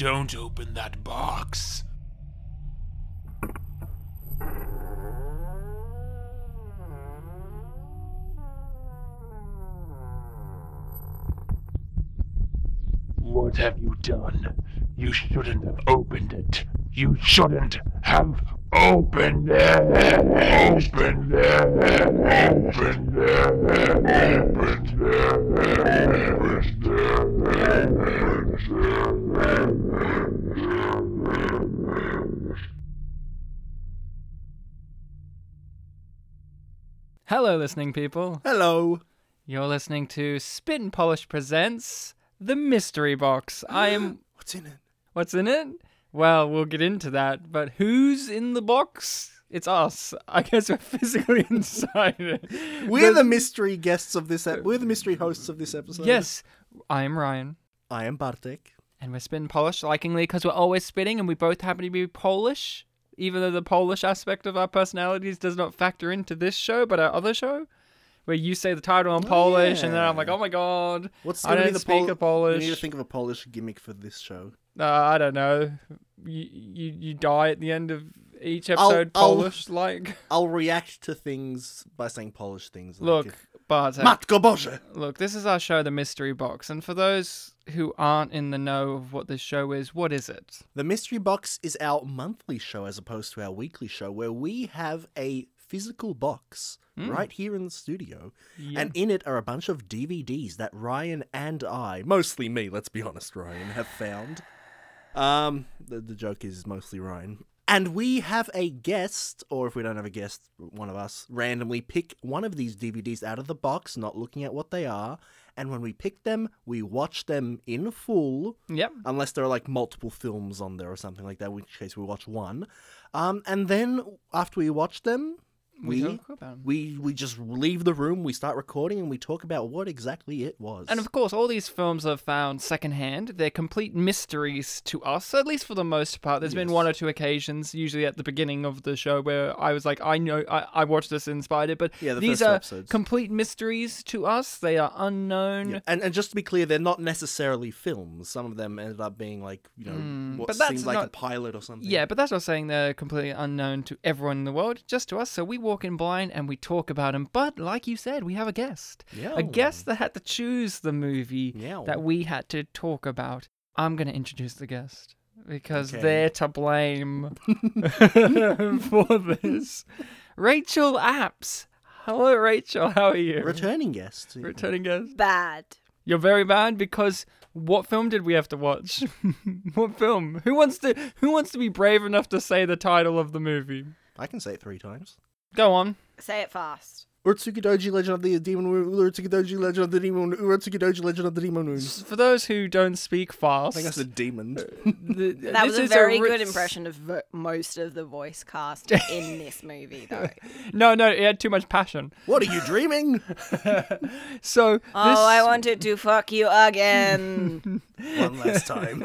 Don't. Open that box. What have you done? You shouldn't have opened it. You shouldn't have opened it. Opened it. Opened it. Opened it. Listening people. Hello. You're listening to Spit and Polish Presents The Mystery Box. I am. What's in it? What's in it? Well, we'll get into that, but who's in the box? It's us. I guess we're physically inside it. We're But- the mystery guests of this. Ep- we're the mystery hosts of this episode. Yes, I am Ryan. I am Bartek. And we're spitting Polish likingly because we're always spitting and we both happen to be Polish, even though the Polish aspect of our personalities does not factor into this show, but our other show, where you say the title in Polish and then I'm like, oh my god, What's I don't the speak Pol- Polish. We need to think of a Polish gimmick for this show. Uh, I don't know. You, you you die at the end of each I'll- episode, I'll- Polish like. I'll react to things by saying Polish things. Like Look, if- Bartek. Matko Boże. Look, this is our show, The Mystery Box, and for those who aren't in the know of what this show is, what is it? The Mystery Box is our monthly show as opposed to our weekly show, where we have a physical box right here in the studio, Yeah. and in it are a bunch of DVDs that Ryan and I, mostly me, let's be honest, Ryan, have found. Um, the, the joke is mostly Ryan. And we have a guest, or if we don't have a guest, one of us randomly pick one of these DVDs out of the box, not looking at what they are. And when we pick them, we watch them in full Yep. unless there are like multiple films on there or something like that, in which case we watch one. Um, and then after we watch them, We we talk about 'em. we we just leave the room, we start recording, and we talk about what exactly it was. And of course, all these films are found secondhand. They're complete mysteries to us, at least for the most part. There's been one or two occasions, usually at the beginning of the show, where I was like, I know, I, I watched this inspired it, but Yeah, the these are episodes. complete mysteries to us. They are unknown. Yeah. And and just to be clear, they're not necessarily films. Some of them ended up being like you know Mm, what seemed like a pilot or something. Yeah, but that's not saying they're completely unknown to everyone in the world, just to us. So we walk in blind and we talk about them. But like you said, we have a guest. Yeah. A guest um, that had to choose the movie Yeah. that we had to talk about. I'm going to introduce the guest because Okay. they're to blame for this. Rachel Apps. Hello, Rachel. How are you? Returning guest. Returning guest. Bad. You're very bad because what film did we have to watch? what film? Who wants to Who wants to be brave enough to say the title of the movie? I can say it three times. Go on. Say it fast. Urtsukidoji Legend of the Demon Moon. Urtsukidoji Legend of the Demon Urtsukidoji Legend of the Demon Moon. For those who don't speak fast, I think I said demon. Uh, th- That was a very ri- good impression of vo- most of the voice cast in this movie, though. No, no, it had too much passion. what are you dreaming? So oh, this Oh, I wanted to fuck you again. One last time.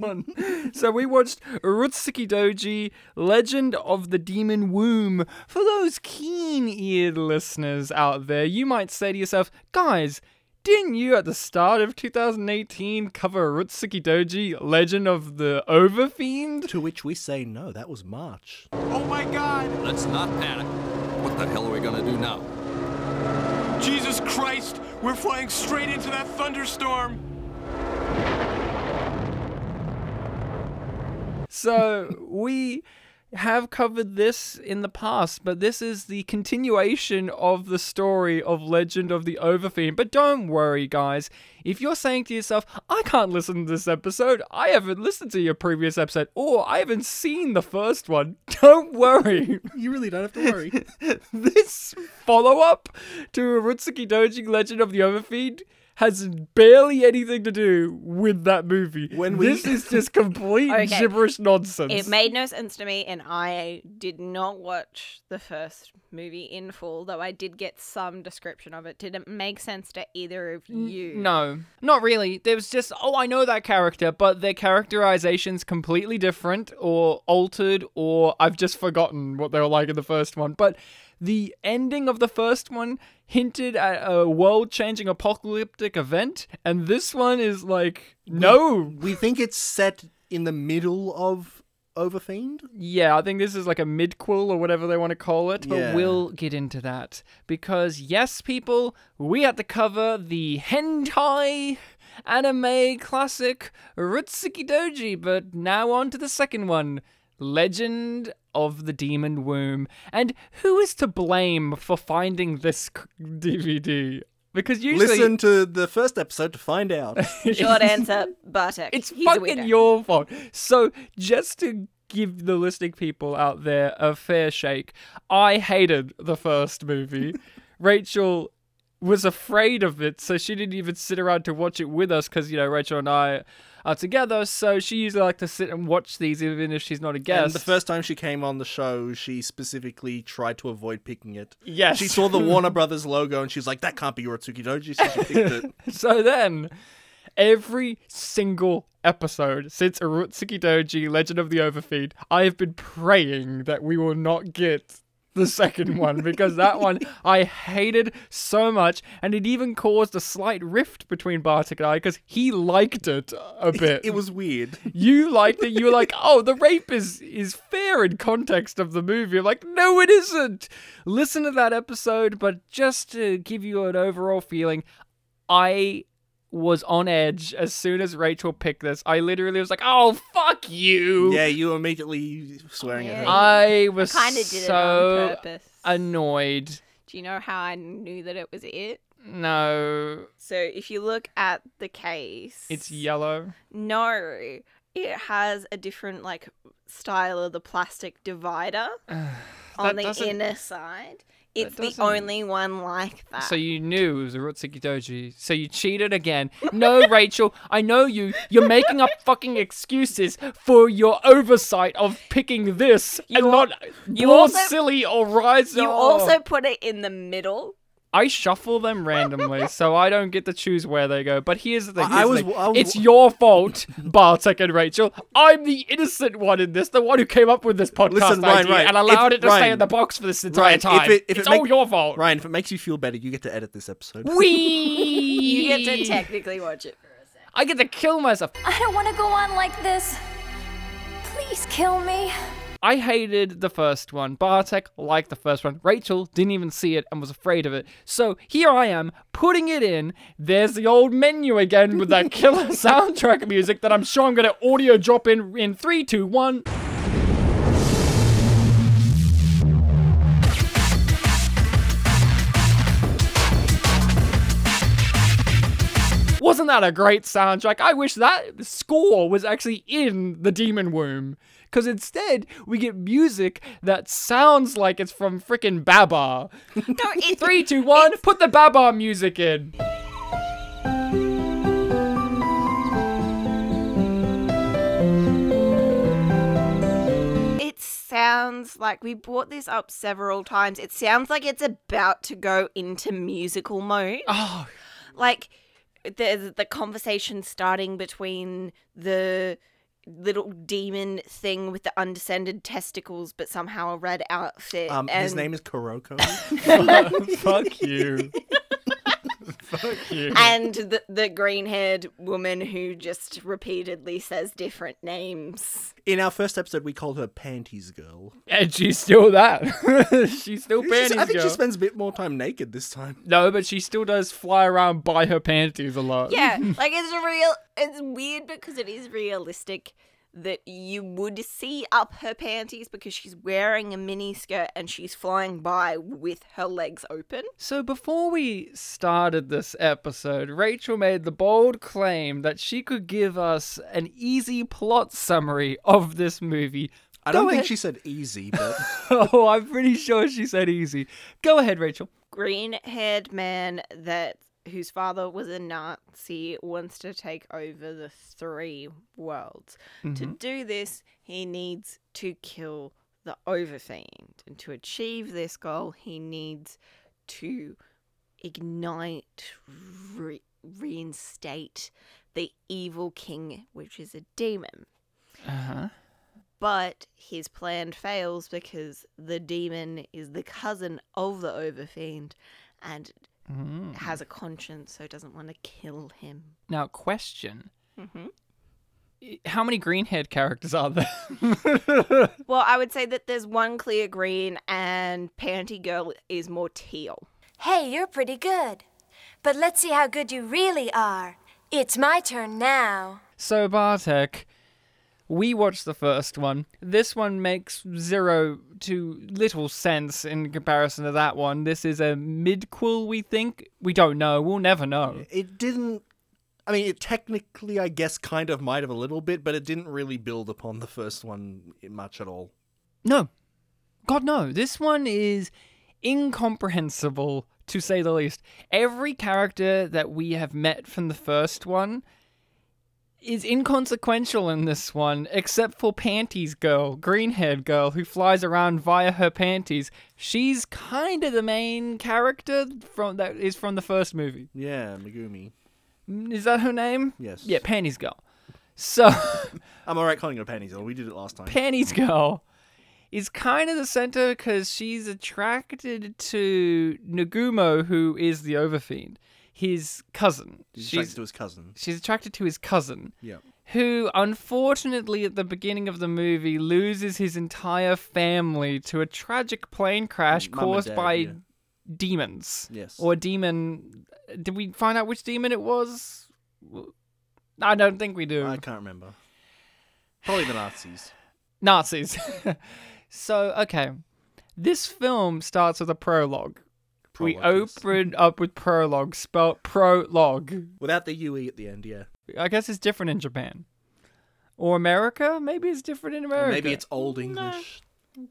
One. so we watched Urutsuki Doji, Legend of the Demon Womb. For those keen-eared listeners out there, you might say to yourself, guys, didn't you at the start of 2018 cover Urutsuki Doji, Legend of the Overfiend? to which we say no. That was March. Oh my god! Let's not panic. What the hell are we gonna do now? Jesus Christ! We're flying straight into that thunderstorm! So we have covered this in the past, but this is the continuation of the story of Legend of the Overfiend. But don't worry, guys. If you're saying to yourself, I can't listen to this episode, I haven't listened to your previous episode, or I haven't seen the first one, don't worry. You really don't have to worry. this follow up to Rutsuki Doji Legend of the Overfiend has barely anything to do with that movie. When we- this is just complete Okay. gibberish nonsense. it made no sense to me, and I did not watch the first movie in full, though I did get some description of it. Did it make sense to either of you? No, not really. There was just, oh, I know that character, but their characterization's completely different or altered, or I've just forgotten what they were like in the first one. But the ending of the first one hinted at a world-changing apocalyptic event, and this one is like, no. We think it's set in the middle of Overfiend. Yeah, I think this is like a midquel or whatever they want to call it, but Yeah. we'll get into that because yes, people, we had to cover the hentai anime classic Rutsuki Doji, but now on to the second one, Legend of the Demon Womb. And who is to blame for finding this DVD? Because usually Listen to the first episode to find out. Short answer, Bartek. It's He's fucking your fault. So just to give the listening people out there a fair shake, I hated the first movie. Rachel was afraid of it, so she didn't even sit around to watch it with us because you know Rachel and I are together. So she usually like to sit and watch these even if she's not a guest. And the first time she came on the show, she specifically tried to avoid picking it. yes, She saw the Warner Brothers logo and she's like, that can't be Rotsuki Doji, so she picked it. So then, every single episode since Urutsuki Doji Legend of the Overfiend, I have been praying that we will not get the second one because that one I hated so much, and it even caused a slight rift between Bartek and I because he liked it a bit. It was weird. You liked it. You were like, "Oh, the rape is is fair in context of the movie." I'm like, "No, it isn't." Listen to that episode, but just to give you an overall feeling, I was on edge as soon as Rachel picked this. I literally was like, "Oh, fuck you!" Yeah, you immediately swearing at her. I was Kind of did it so on purpose. annoyed. Do you know how I knew that it was it? No, So if you look at the case, it's yellow. no, it has a different like style of the plastic divider on the doesn't- inner side. It's the only one like that. So you knew it was a Rutsuki Doji. So you cheated again. No, Rachel, I know you. You're making up fucking excuses for your oversight of picking this and al- not you more also- silly or rise. you also put it in the middle. I shuffle them randomly, so I don't get to choose where they go. But here's the thing. I- I here's the was- thing. I was- It's your fault, Bartek and Rachel. I'm the innocent one in this, the one who came up with this podcast Listen, Ryan, idea Ryan, and allowed if- it to stay in the box for this entire Ryan, if time. it- if it it's all your fault. Ryan, if it makes you feel better, you get to edit this episode. We, You get to technically watch it for a second. I get to kill myself. I don't want to go on like this. Please kill me. I hated the first one. Bartek liked the first one. Rachel didn't even see it and was afraid of it. So here I am putting it in. There's the old menu again with that killer soundtrack music that I'm sure I'm going to audio drop in in three, two, one. Wasn't that a great soundtrack? I wish that score was actually in the Demon Womb. Because instead, we get music that sounds like it's from frickin' Baba. No, it, Three, two, one, put the Baba music in. it sounds like we brought this up several times. It sounds like it's about to go into musical mode. Oh, like there's the conversation starting between the little demon thing with the undescended testicles but somehow a red outfit Um, and his name is Kuroko. fuck you. fuck you. and the, the green haired woman who just repeatedly says different names In our first episode, we called her Panties Girl. And she's still that. she's still She's- panties I think she spends a bit more time naked this time. No, but she still does fly around by her panties a lot. yeah like it's real it's weird because it is realistic that you would see up her panties because she's wearing a mini skirt and she's flying by with her legs open So before we started this episode, Rachel made the bold claim that she could give us an easy plot summary of this movie. I Go don't think ahead. she said easy, but oh, I'm pretty sure she said easy. Go ahead, Rachel. green haired man that whose father was a Nazi wants to take over the three worlds. To do this, he needs to kill the Overfiend. And to achieve this goal, he needs to ignite, re- reinstate the evil king, which is a demon. Uh huh. but his plan fails because the demon is the cousin of the overfiend and has a conscience, so doesn't want to kill him. Now, question. Mm-hmm. How many green haired characters are there? Well, I would say that there's one clear green and Panty Girl is more teal. Hey, you're pretty good. But let's see how good you really are. It's my turn now. so, Bartek, we watched the first one. This one makes zero to little sense in comparison to that one. This is a midquel, we think. We don't know. We'll never know. It didn't. I mean, it technically, I guess, kind of might have a little bit, but it didn't really build upon the first one much at all. No. God, no. This one is incomprehensible, to say the least. Every character that we have met from the first one is inconsequential in this one, except for Panties Girl, green haired girl, who flies around via her panties. She's kind of the main character from that is from the first movie. Yeah, Megumi. Mm, Is that her name? Yes. Yeah, Panties Girl. So. I'm alright calling her Panties, Girl. We did it last time. Panties Girl is kind of the center because she's attracted to Nagumo, who is the Overfiend, his cousin. He's She's attracted to his cousin. she's attracted to his cousin, Yeah. who unfortunately at the beginning of the movie loses his entire family to a tragic plane crash Mum and caused dad, by yeah. demons. Yes. Or demon. Did we find out which demon it was? I don't think we do. I can't remember. Probably the Nazis. Nazis. so, okay. This film starts with a prologue. We Prologue, open up with prologue, spelled prologue. Without the UE at the end, yeah. I guess it's different in Japan. Or America? Maybe it's different in America. Maybe it's Old English.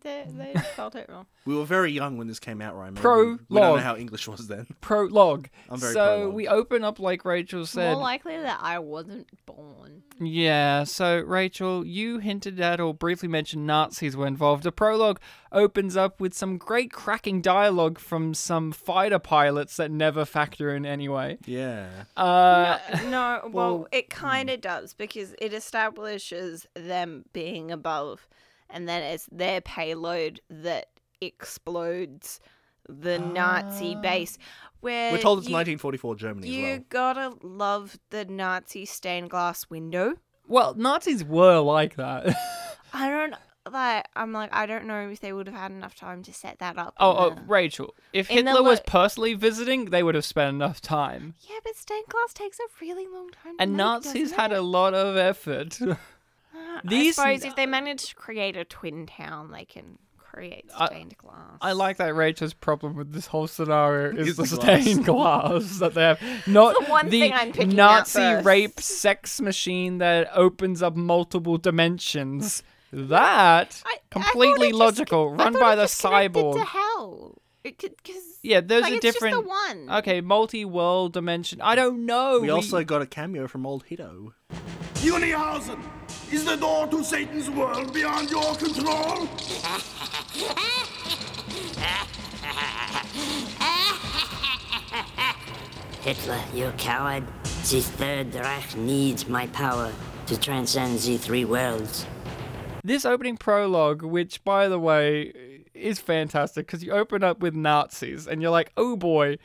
They, they spelled it wrong. We were very young when this came out, Ryan. Maybe Prologue. We don't know how English was then. prologue. I'm very so prologue. we open up like Rachel said. More likely that I wasn't born. Yeah, so Rachel, you hinted at or briefly mentioned Nazis were involved. The prologue opens up with some great cracking dialogue from some fighter pilots that never factor in anyway. Yeah. Uh, No, well, Well, it kind of does because it establishes them being above, and then it's their payload that explodes the Nazi ah. base. Where We're told it's you, 1944 Germany You as well. gotta love the Nazi stained glass window. well, Nazis were like that. I don't like. I'm like, I don't know if they would have had enough time to set that up. oh, in oh, Rachel, if in the Hitler was personally visiting, they would have spent enough time. yeah, but stained glass takes a really long time. And make, Nazis doesn't had it? a lot of effort. These- I suppose if they manage to create a twin town, they can create I- stained glass. I like that Rachel's problem with this whole scenario is Is the the glass. stained glass that they have. Not the one the thing I'm picking Nazi first. rape sex machine that opens up multiple dimensions. That I- I completely it just- logical, I run by it the just cyborg. To hell. Cause, Yeah, those like, are it's different. Just the one. Okay, multi-world dimension. I don't know. We also got a cameo from Old Hito. Munchausen! Is the door to Satan's world beyond your control? Hitler, you coward. The Third Reich needs my power to transcend the three worlds. this opening prologue, which by the way is fantastic because you open up with Nazis and you're like, oh boy.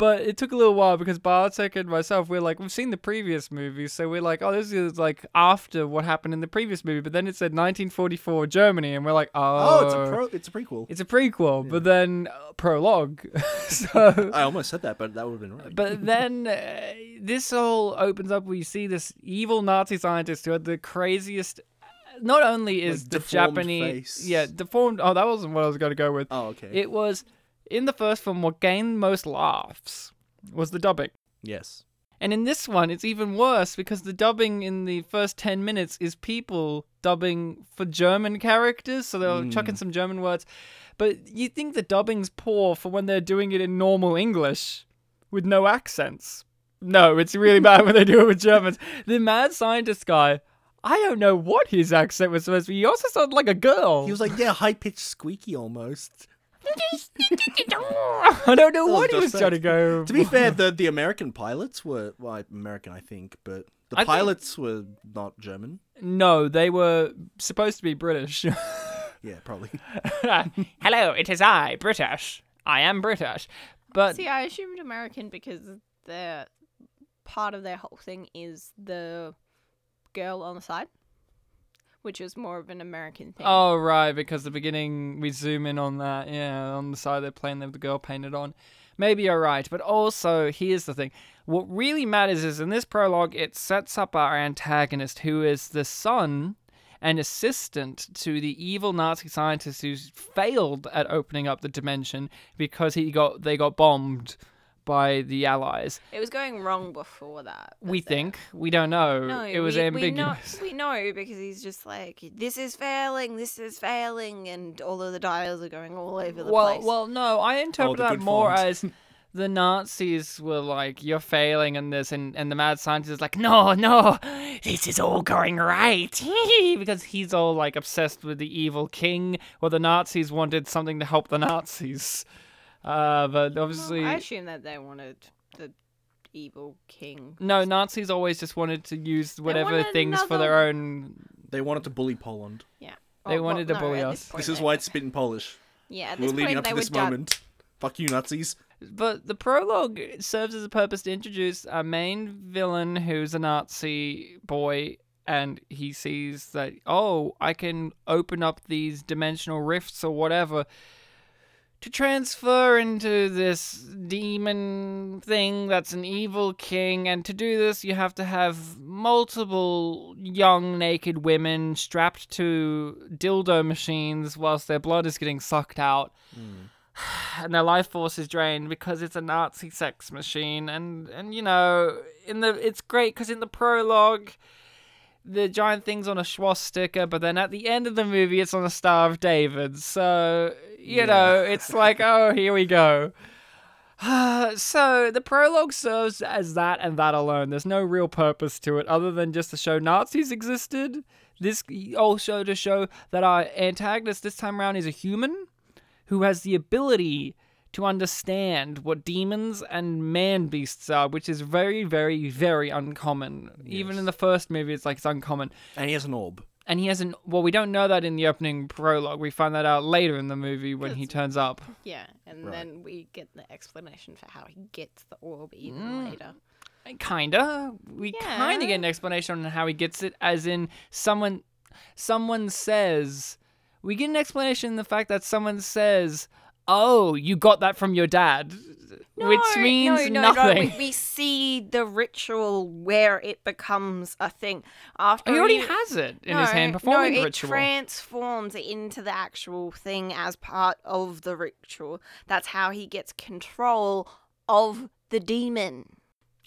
But it took a little while because Bartek and myself, we're like, we've seen the previous movie, so we're like, oh, this is like after what happened in the previous movie. But then it said 1944 Germany, and we're like, oh, Oh, it's a pro. It's a prequel. it's a prequel. But then uh, prologue, so I almost said that, but that would have been right. but then uh, this all opens up. We see this evil Nazi scientist who had the craziest. Not only is Like, the Japanese, face. yeah, deformed. Oh, that wasn't what I was going to go with. oh, okay. It was in the first film. What gained most laughs was the dubbing. yes. And in this one, it's even worse because the dubbing in the first 10 minutes is people dubbing for German characters. So they'll hmm. chuck in some German words. But you think the dubbing's poor for when they're doing it in normal English with no accents. No, it's really bad when they do it with Germans. The mad scientist guy, I don't know what his accent was supposed to be. He also sounded like a girl. He was like, yeah, high pitched squeaky almost. I don't know what he was trying to go. To be fair, the the American pilots were well, American, I think, but The I think- pilots were not German. No, they were supposed to be British. Yeah, probably. Hello, it is I, British. I am British. But See, I assumed American because the part of their whole thing is the girl on the side, which is more of an American thing. Oh right, because the beginning we zoom in on that, yeah, on the side of the plane they have the girl painted on. Maybe you're right, but also here's the thing. What really matters is in this prologue it sets up our antagonist who is the son and assistant to the evil Nazi scientist who's failed at opening up the dimension because he got they got bombed by the allies. It was going wrong before that. We then- think. We don't know. No, it was we, ambiguous. We know, we know because he's just like, this is failing, this is failing, and all of the dials are going all over the well, place. well, no, I interpret that more fonts. as the Nazis were like, "You're failing in this," and and the mad scientist is like, "No, no, this is all going right," because he's all like obsessed with the evil king. Well, the Nazis wanted something to help the Nazis, uh, but Well, obviously. I assume that they wanted the evil king. no, Nazis always just wanted to use whatever wanted things for their own. They wanted to bully Poland. Yeah. They Oh, wanted to no, bully at us. point This is why it's spit in Polish. Yeah, at We're this leading point up to were this done. moment. Fuck you, Nazis. But the prologue serves as a purpose to introduce our main villain, who's a Nazi boy, and he sees that, oh, I can open up these dimensional rifts or whatever to transfer into this demon thing that's an evil king. And to do this, you have to have multiple young naked women strapped to dildo machines whilst their blood is getting sucked out and their life force is drained because it's a Nazi sex machine. And and you know, in the it's great because in the prologue, the giant thing's on a swastika, but then at the end of the movie, it's on a Star of David. So you know, it's like, oh, here we go. so the prologue serves as that and that alone. There's no real purpose to it other than just to show Nazis existed. This also to show that our antagonist this time around is a human who has the ability to understand what demons and man beasts are, which is very, very, very uncommon. Even in the first movie, it's like it's uncommon. And he has an orb. And he hasn't. Well, we don't know that in the opening prologue. We find that out later in the movie when he turns up. Yeah, and then we get the explanation for how he gets the orb even Mm. later. Kinda. We kinda get an explanation on how he gets it, as in someone, someone says. We get an explanation in the fact that someone says, "Oh, you got that from your dad," which No, means no, no, nothing. No, we, we see the ritual where it becomes a thing. After oh, He already you- has it in no, his hand performing no, the it ritual. transforms into the actual thing as part of the ritual. That's how he gets control of the demon.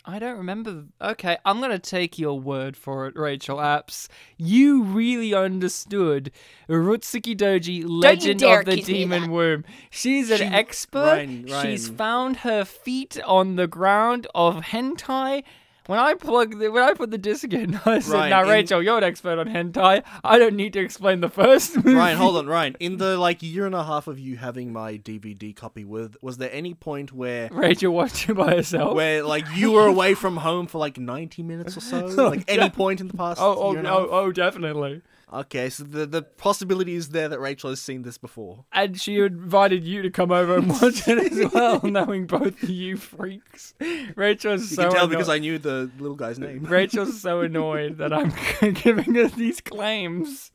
I don't remember. Okay, I'm gonna take your word for it, Rachel Apps. You really understood Rutsuki Doji, Legend of the Demon. Womb. She's an She- expert. Ryan- She's found her feet on the ground of hentai. When I plug the, when I put the disc in, I said, Ryan, "Now, in- Rachel, you're an expert on hentai. I don't need to explain the first movie." Ryan, hold on, Ryan. In the like year and a half of you having my DVD copy with, was there any point where Rachel watched it by herself. where like you were away from home for like 90 minutes or so? Like any point in the past oh, oh, year and a oh, half? oh, definitely. Okay, so the the possibility is there that Rachel has seen this before. And she invited you to come over and watch it as well, knowing both of you freaks. Rachel's You so can tell anno- because I knew the little guy's name. Rachel's so annoyed that I'm giving her these claims.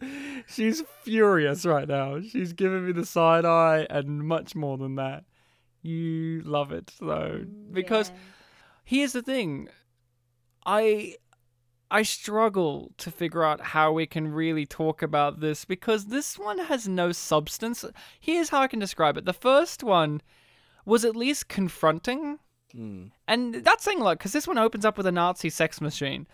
She's furious right now. She's giving me the side eye and much more than that. You love it though, because here's the thing. I I struggle to figure out how we can really talk about this because this one has no substance. Here's how I can describe it. The first one was at least confronting. Hmm. And that's saying a lot because this one opens up with a Nazi sex machine.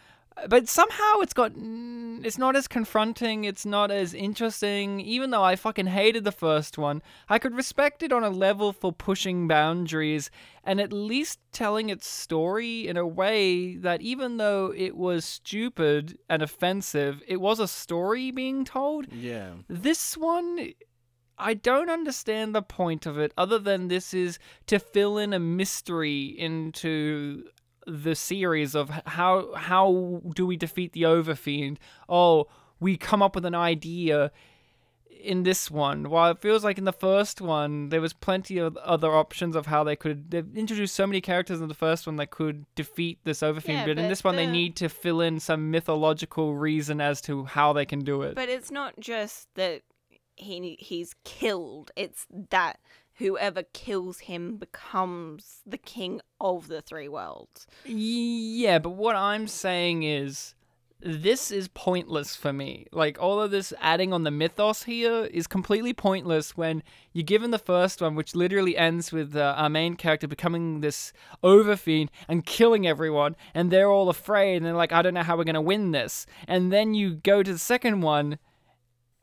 But somehow it's got. mm, It's not as confronting. It's not as interesting. Even though I fucking hated the first one, I could respect it on a level for pushing boundaries and at least telling its story in a way that even though it was stupid and offensive, it was a story being told. Yeah. This one, I don't understand the point of it other than this is to fill in a mystery into the series of how how do we defeat the Overfiend? Oh, we come up with an idea in this one. While it feels like in the first one there was plenty of other options of how they could they've introduced so many characters in the first one that could defeat this Overfiend, Yeah, but in this one they need to fill in some mythological reason as to how they can do it. But it's not just that he he's killed. It's that whoever kills him becomes the king of the three worlds. Yeah, but what I'm saying is this is pointless for me. Like all of this adding on the mythos here is completely pointless when you're given the first one, which literally ends with uh, our main character becoming this overfiend and killing everyone, and they're all afraid and they're like, I don't know how we're gonna win this. And then you go to the second one.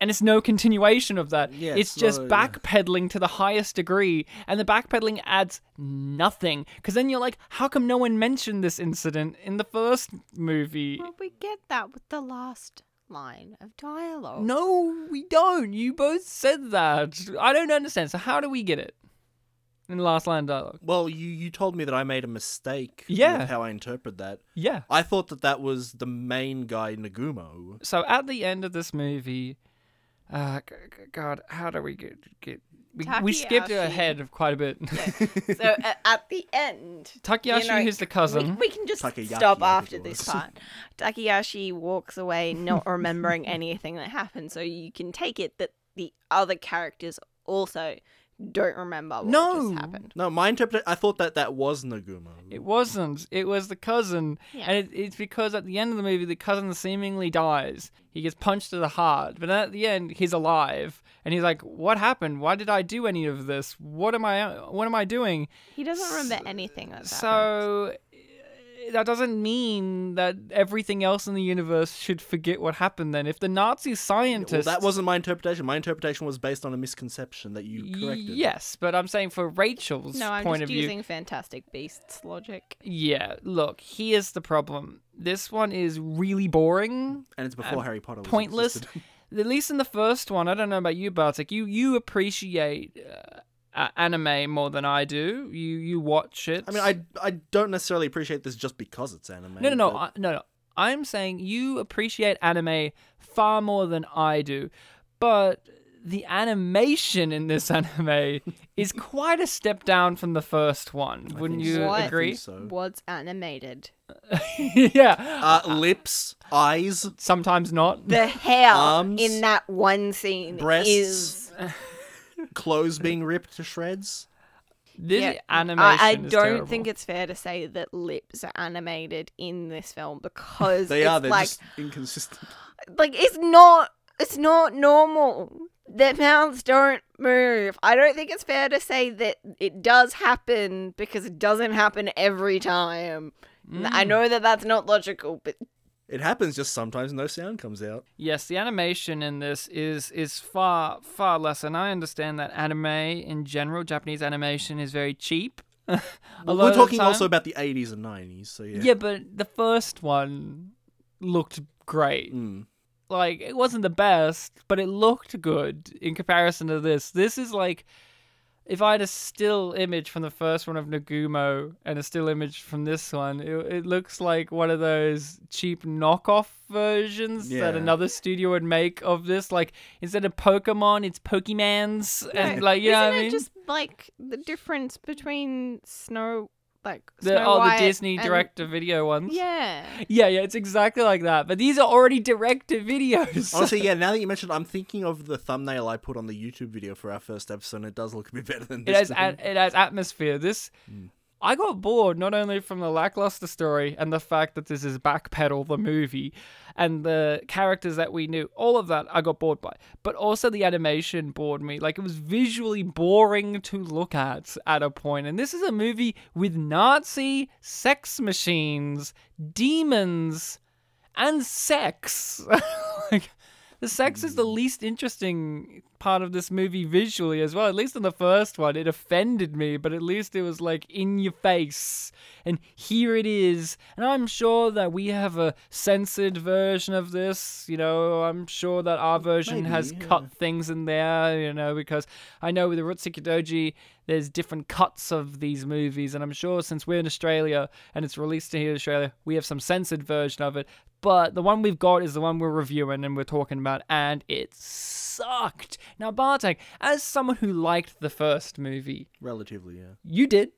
And it's no continuation of that. Yeah, it's it's just not- yeah. backpedaling to the highest degree, and the backpedaling adds nothing. Because then you're like, how come no one mentioned this incident in the first movie? Well, we get that with the last line of dialogue. No, we don't. You both said that. I don't understand. So how do we get it in the last line of dialogue? Well, you you told me that I made a mistake. Yeah. With how I interpret that. Yeah. I thought that that was the main guy, Nagumo. So at the end of this movie, uh, g- g- God, how do we get get? We, we skipped ahead of quite a bit. So uh, at the end, Takayashi, you know, who's the cousin. we can just Takeyashi, stop I after this part. Takayashi walks away not remembering anything that happened, so you can take it that the other characters also don't remember what No. just happened. No, my interpret. I thought that that was Nagumo. It wasn't. It was the cousin. Yeah. And it, it's because at the end of the movie, the cousin seemingly dies. He gets punched to the heart. But at the end, he's alive. And he's like, what happened? Why did I do any of this? What am I, what am I doing? He doesn't remember anything so happened. So that doesn't mean that everything else in the universe should forget what happened then. If the Nazi Well, scientists... that wasn't my interpretation. My interpretation was based on a misconception that you corrected. Yes, but I'm saying for Rachel's No, I'm point just of view... using Fantastic Beasts logic. Yeah, look, here's the problem. This one is really boring, And it's before Harry Potter was pointless. At least in the first one, I don't know about you, Bartek. You you appreciate uh, a- anime more than I do. You you watch it. I mean, I I don't necessarily appreciate this just because it's anime. no no no but- I, no no. I'm saying you appreciate anime far more than I do, but the animation in this anime is quite a step down from the first one. Wouldn't you so. I agree? think so. What's animated? yeah. Uh, lips, eyes, Sometimes not. The hair Arms, in that one scene breasts. is clothes being ripped to shreds. This Yeah, animation I, I is don't terrible. think it's fair to say that lips are animated in this film because They it's are. They're like just inconsistent. like it's not it's not normal. Their mouths don't move. I don't think it's fair to say that it does happen because it doesn't happen every time. Mm. I know that that's not logical, but It happens just sometimes. No sound comes out. Yes, the animation in this is is far far less, and I understand that anime in general, Japanese animation is very cheap. We're talking also about the 80s and 90s. So yeah. yeah, but the first one looked great. Mm. Like it wasn't the best, but it looked good in comparison to this. This is like if I had a still image from the first one of Nagumo and a still image from this one, it, it looks like one of those cheap knockoff versions that another studio would make of this. Like instead of Pokemon, it's Pokemans, and like you isn't know what I it mean. just like the difference between Snow like the, Snow oh, White the Disney and- direct to video ones. Yeah. yeah, yeah, it's exactly like that. But these are already direct to videos. Honestly, yeah. Now that you mentioned, I'm thinking of the thumbnail I put on the YouTube video for our first episode. and It does look a bit better than It this. has thing. at, it has atmosphere. This hmm. I got bored not only from the lackluster story and the fact that this is backpedal the movie and the characters that we knew, all of that I got bored by. But also the animation bored me. Like it was visually boring to look at at a point. And this is a movie with Nazi sex machines, demons, and sex. like the sex is the least interesting part of this movie visually as well. At least in the first one, it offended me, but at least it was like in your face. And here it is. And I'm sure that we have a censored version of this. You know, I'm sure that our version Maybe, has yeah. cut things in there, you know, because I know with the Rutsuki Doji, there's different cuts of these movies, and I'm sure since we're in Australia and it's released here in Australia, we have some censored version of it. But the one we've got is the one we're reviewing and we're talking about, and it sucked. Now, Bartek, as someone who liked the first movie, Relatively, yeah. you did.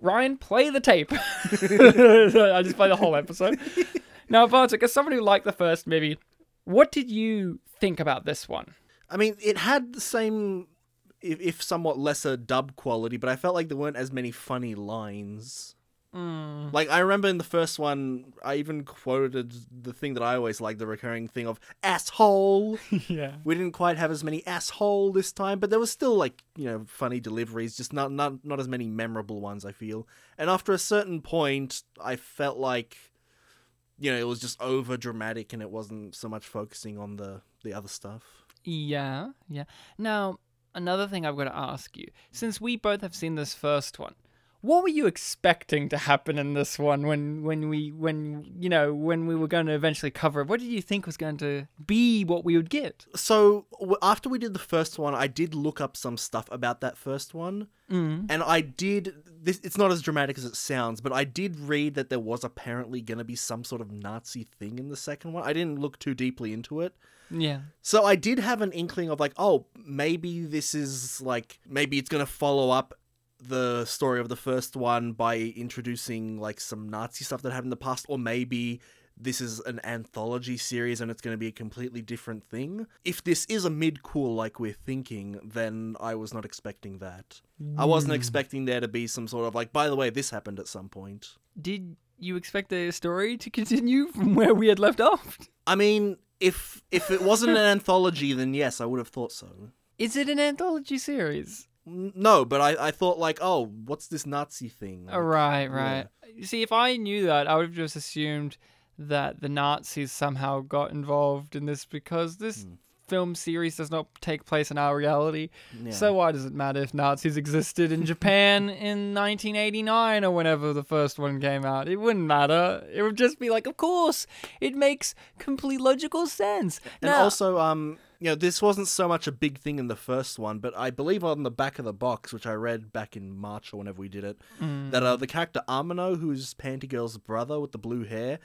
Ryan, play the tape. I just play the whole episode. now, Bartek, as someone who liked the first movie, what did you think about this one? I mean, it had the same, if, if somewhat lesser dub quality, but I felt like there weren't as many funny lines. Hmm. Like I remember in the first one, I even quoted the thing that I always like, the recurring thing of asshole. Yeah. we didn't quite have as many asshole this time, but there was still like you know funny deliveries, just not not not as many memorable ones. I feel, and after a certain point, I felt like you know it was just over dramatic, and it wasn't so much focusing on the the other stuff. Yeah, yeah. Now, another thing I've got to ask you, since we both have seen this first one, what were you expecting to happen in this one when when we when you know when we were going to eventually cover it? What did you think was going to be what we would get? So after we did the first one, I did look up some stuff about that first one, Mm. and I did. This it's not as dramatic as it sounds, but I did read that there was apparently going to be some sort of Nazi thing in the second one. I didn't look too deeply into it. Yeah. So I did have an inkling of like, oh, maybe this is like maybe it's gonna follow up the story of the first one by introducing like some Nazi stuff that happened in the past, or maybe this is an anthology series and it's going to be a completely different thing. If this is a mid-cool like we're thinking, then I was not expecting that. I wasn't hmm. expecting there to be some sort of like, by the way, this happened at some point. Did you expect the story to continue from where we had left off? I mean, if if it wasn't an anthology, then yes, I would have thought so. Is it an anthology series? No, but I, I thought like, oh, what's this Nazi thing? Oh, right, right. You See, if I knew that, I would have just assumed that the Nazis somehow got involved in this because this film series does not take place in our reality. So why does it matter if Nazis existed in Japan in 1989 or whenever the first one came out? It wouldn't matter. It would just be like, of course, it makes complete logical sense. And Now- also, um, you know, this wasn't so much a big thing in the first one, but I believe on the back of the box, which I read back in March or whenever we did it, that uh, the character Amano, who's Panty Girl's brother with the blue hair,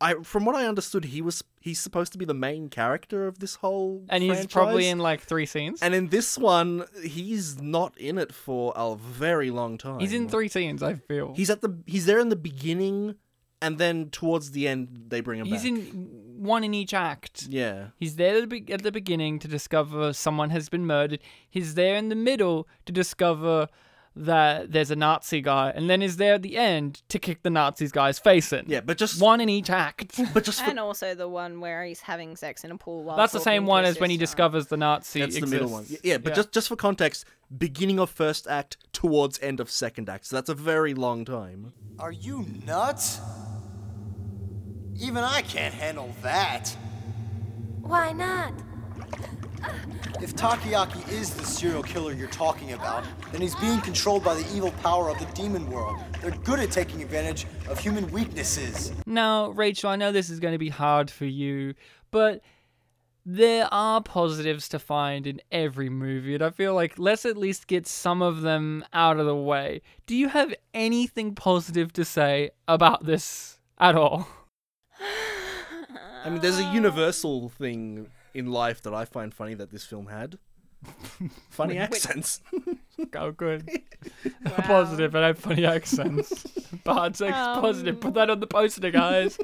I from what I understood, he was he's supposed to be the main character of this whole and he's probably in like three scenes. And in this one, he's not in it for a very long time. He's in three scenes, I feel. He's at the he's there in the beginning, and then towards the end they bring him He's back. in one in each act. yeah. He's there at the, be- at the beginning to discover someone has been murdered. He's there in the middle to discover that there's a Nazi guy, and then he's there at the end to kick the Nazis guy's face in. Yeah, but just one in each act. but just for, And also the one where he's having sex in a pool while That's the same one as when he discovers the Nazi. that's the middle one. exists. Yeah, but just just for context, beginning of first act towards end of second act. So that's a very long time. Are you nuts? Even I can't handle that. Why not? If Takeaki is the serial killer you're talking about, then he's being controlled by the evil power of the demon world. They're good at taking advantage of human weaknesses. Now, Rachel, I know this is going to be hard for you, but there are positives to find in every movie, and I feel like let's at least get some of them out of the way. Do you have anything positive to say about this at all? I mean, there's a universal thing in life that I find funny that this film had. Funny accents. Oh, good. Positive, and I have funny accents. Bad sex, um. positive. Put that on the poster, guys.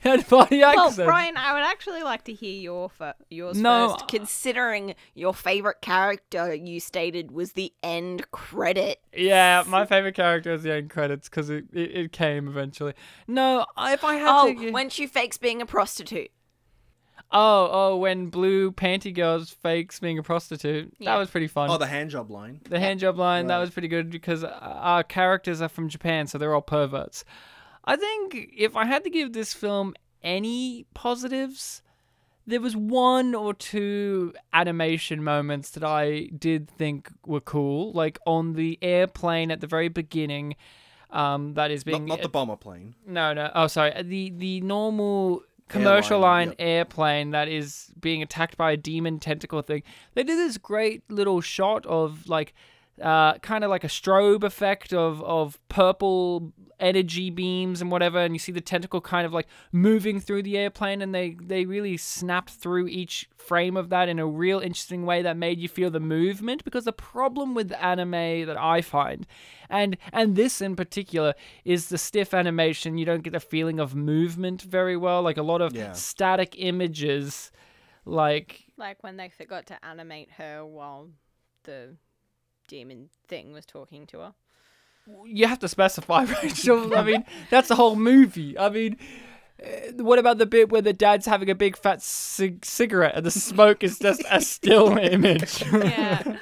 had funny Well, accents. Brian, I would actually like to hear your fir- yours No, first, uh, considering your favorite character you stated was the end credit. Yeah, my favorite character is the end credits because it, it, it came eventually. No, if I had Oh, to. when she fakes being a prostitute. Oh, oh, when Blue Panty Girls fakes being a prostitute. Yeah. That was pretty fun. oh, the hand job line. The hand job line, that was pretty good because our characters are from Japan, so they're all perverts. I think if I had to give this film any positives, there was one or two animation moments that I did think were cool, like on the airplane at the very beginning. Um, that is Not, being not the bomber plane. no, no. Oh, sorry. The the normal commercial line Airline, airplane that is being attacked by a demon tentacle thing. They did this great little shot of like uh, kind of like a strobe effect of of purple energy beams and whatever, and you see the tentacle kind of like moving through the airplane, and they they really snapped through each frame of that in a real interesting way that made you feel the movement. Because the problem with anime that I find, and and this in particular, is the stiff animation. You don't get the feeling of movement very well. Like a lot of Yeah. static images, like Like when they forgot to animate her while the demon thing was talking to her. you have to specify, Rachel. I mean, that's the whole movie. I mean, uh, what about the bit where the dad's having a big fat cig- cigarette and the smoke is just a still image? Yeah.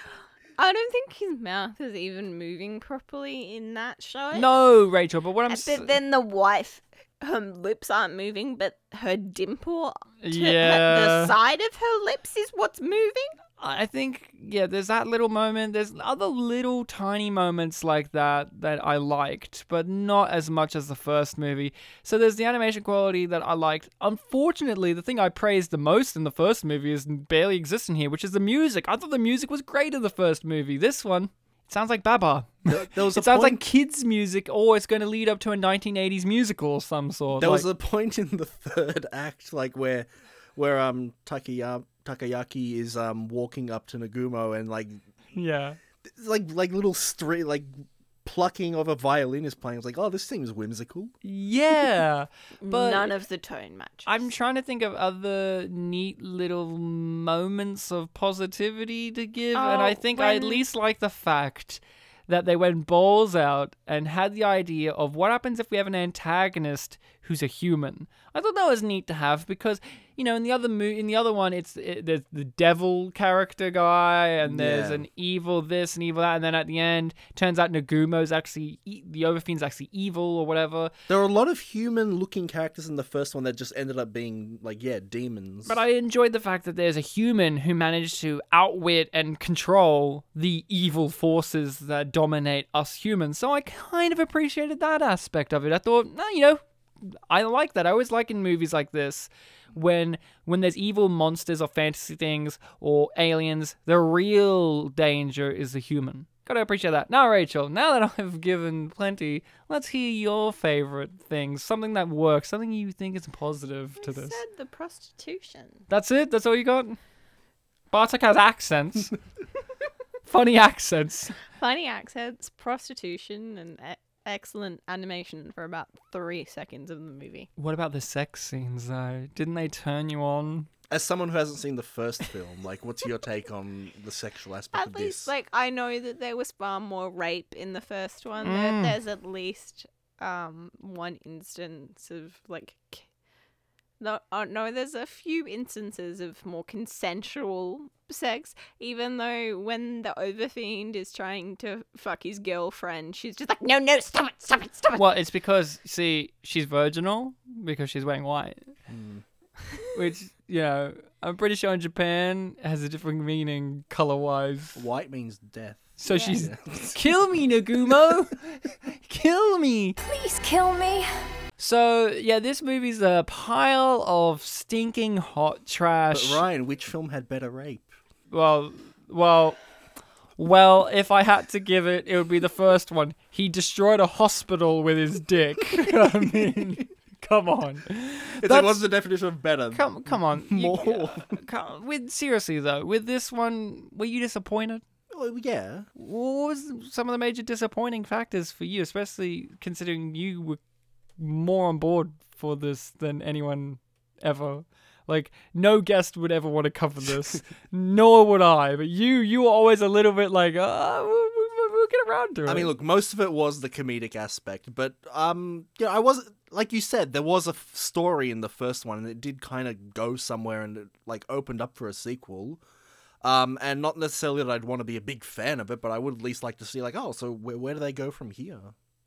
I don't think his mouth is even moving properly in that shot. no, Rachel. But what I'm But then the wife, her lips aren't moving, but her dimple, to her- Yeah. the side of her lips is what's moving. I think yeah, there's that little moment. There's other little tiny moments like that that I liked, but not as much as the first movie. So there's the animation quality that I liked. Unfortunately, the thing I praised the most in the first movie is barely exists in here, which is the music. I thought the music was great in the first movie. This one, it sounds like Baba. There, there was a it sounds like kids' music, or it's going to lead up to a 1980s musical of some sort. There was a point in the third act, like where, where um Takaya, Takayaki is um walking up to Nagumo and like yeah. like like little string like plucking of a violin is playing. It's like, oh, this seems whimsical. Yeah, but None of the tone matches. I'm trying to think of other neat little moments of positivity to give, and I Oh, think I at least like the fact that they went balls out and had the idea of what happens if we have an antagonist who's a human. I thought that was neat to have because you know in the other mo- in the other one it's it, there's the devil character guy and there's Yeah. an evil this and evil that, and then at the end turns out Nagumo's actually e- the Overfiend's actually evil or whatever. There are a lot of human-looking characters in the first one that just ended up being like, yeah, demons. But I enjoyed the fact that there's a human who managed to outwit and control the evil forces that dominate us humans. So I kind of appreciated that aspect of it. I thought, no, you know, I like that. I always like in movies like this when when there's evil monsters or fantasy things or aliens, the real danger is the human. Gotta appreciate that. Now, Rachel, now that I've given plenty, let's hear your favorite things. Something that works, something you think is positive to I this. said the prostitution. That's it? That's all you got? Bartek has accents. Funny accents. Funny accents, prostitution, and e- excellent animation for about three seconds of the movie. What about the sex scenes though? Didn't they turn you on? As someone who hasn't seen the first film, like, what's your take on the sexual aspect At of least, this? like, I know that there was far more rape in the first one. Mm. There, there's at least um one instance of like. k- No, oh, no, there's a few instances of more consensual sex. Even though when the overfiend is trying to fuck his girlfriend, she's just like, no, no, stop it, stop it, stop it. Well, it's because see, she's virginal because she's wearing white. Hmm. Which, you know, I'm pretty sure in Japan has a different meaning color wise. White means death. So she's kill me, Nagumo! kill me! Please kill me. So yeah, this movie's a pile of stinking hot But trash. Ryan, which film had better rape? Well, well, well. If I had to give it, it would be the first one. He destroyed a hospital with his dick. I mean, come on. It's like, That's- what's the definition of better? Come, come on. You- More. come- with seriously though, with this one, were you disappointed? Well, yeah. What was some of the major disappointing factors for you, especially considering you were more on board for this than anyone ever? Like, no guest would ever want to cover this, nor would I. But you, you were always a little bit like, ah, we'll, we'll, we'll get around to it. I mean, look, most of it was the comedic aspect, but um, yeah, I was like you said, there was a f- story in the first one, and it did kind of go somewhere, and it like opened up for a sequel. Um, and not necessarily that I'd want to be a big fan of it, but I would at least like to see like, oh, so where where do they go from here?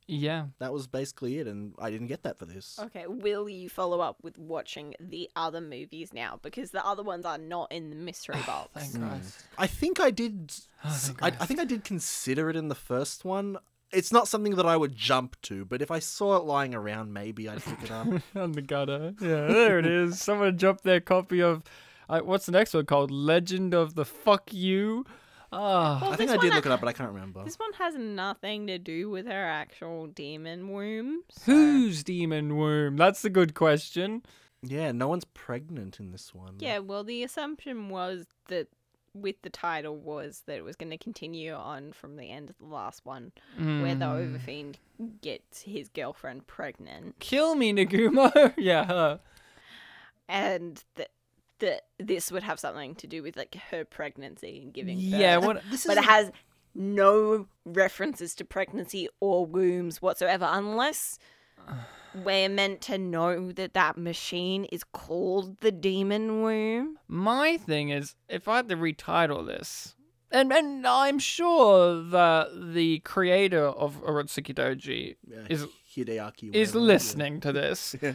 Yeah. That was basically it, and I didn't get that for this. Okay, will you follow up with watching the other movies now? Because the other ones are not in the mystery box. Thank Christ. I think I did. I think I did consider it in the first one. It's not something that I would jump to, but if I saw it lying around, maybe I'd pick it up. On the gutter. Yeah, there it is. Someone dropped their copy of, uh, what's the next one called? Legend of the Fuck You. Ah, Well, I think I did one look it up, but I can't remember. This one has nothing to do with her actual demon womb. so- whose demon womb? That's a good question. Yeah, no one's pregnant in this one. Yeah, well, the assumption was that with the title was that it was going to continue on from the end of the last one, where the Mm. Overfiend gets his girlfriend pregnant, Kill me, Nagumo. yeah, her. and that that this would have something to do with like her pregnancy and giving birth. Yeah, what? This but is it has no references to pregnancy or wombs whatsoever, unless we're meant to know that that machine is called the demon womb. My thing is, if I had to retitle this, and and I'm sure that the creator of Urotsukidoji Yeah, is Hideaki. is listening to this, Yeah.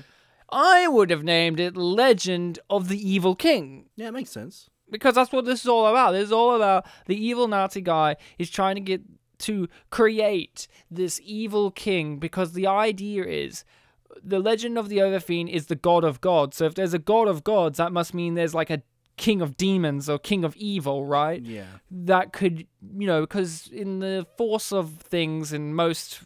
I would have named it Legend of the Evil King. Yeah, it makes sense. because that's what this is all about. This is all about the evil Nazi guy is trying to get to create this evil king because the idea is the legend of the Overfiend is the god of gods. So if there's a god of gods, that must mean there's like a king of demons or king of evil, right? Yeah. That could, you know, because in the force of things in most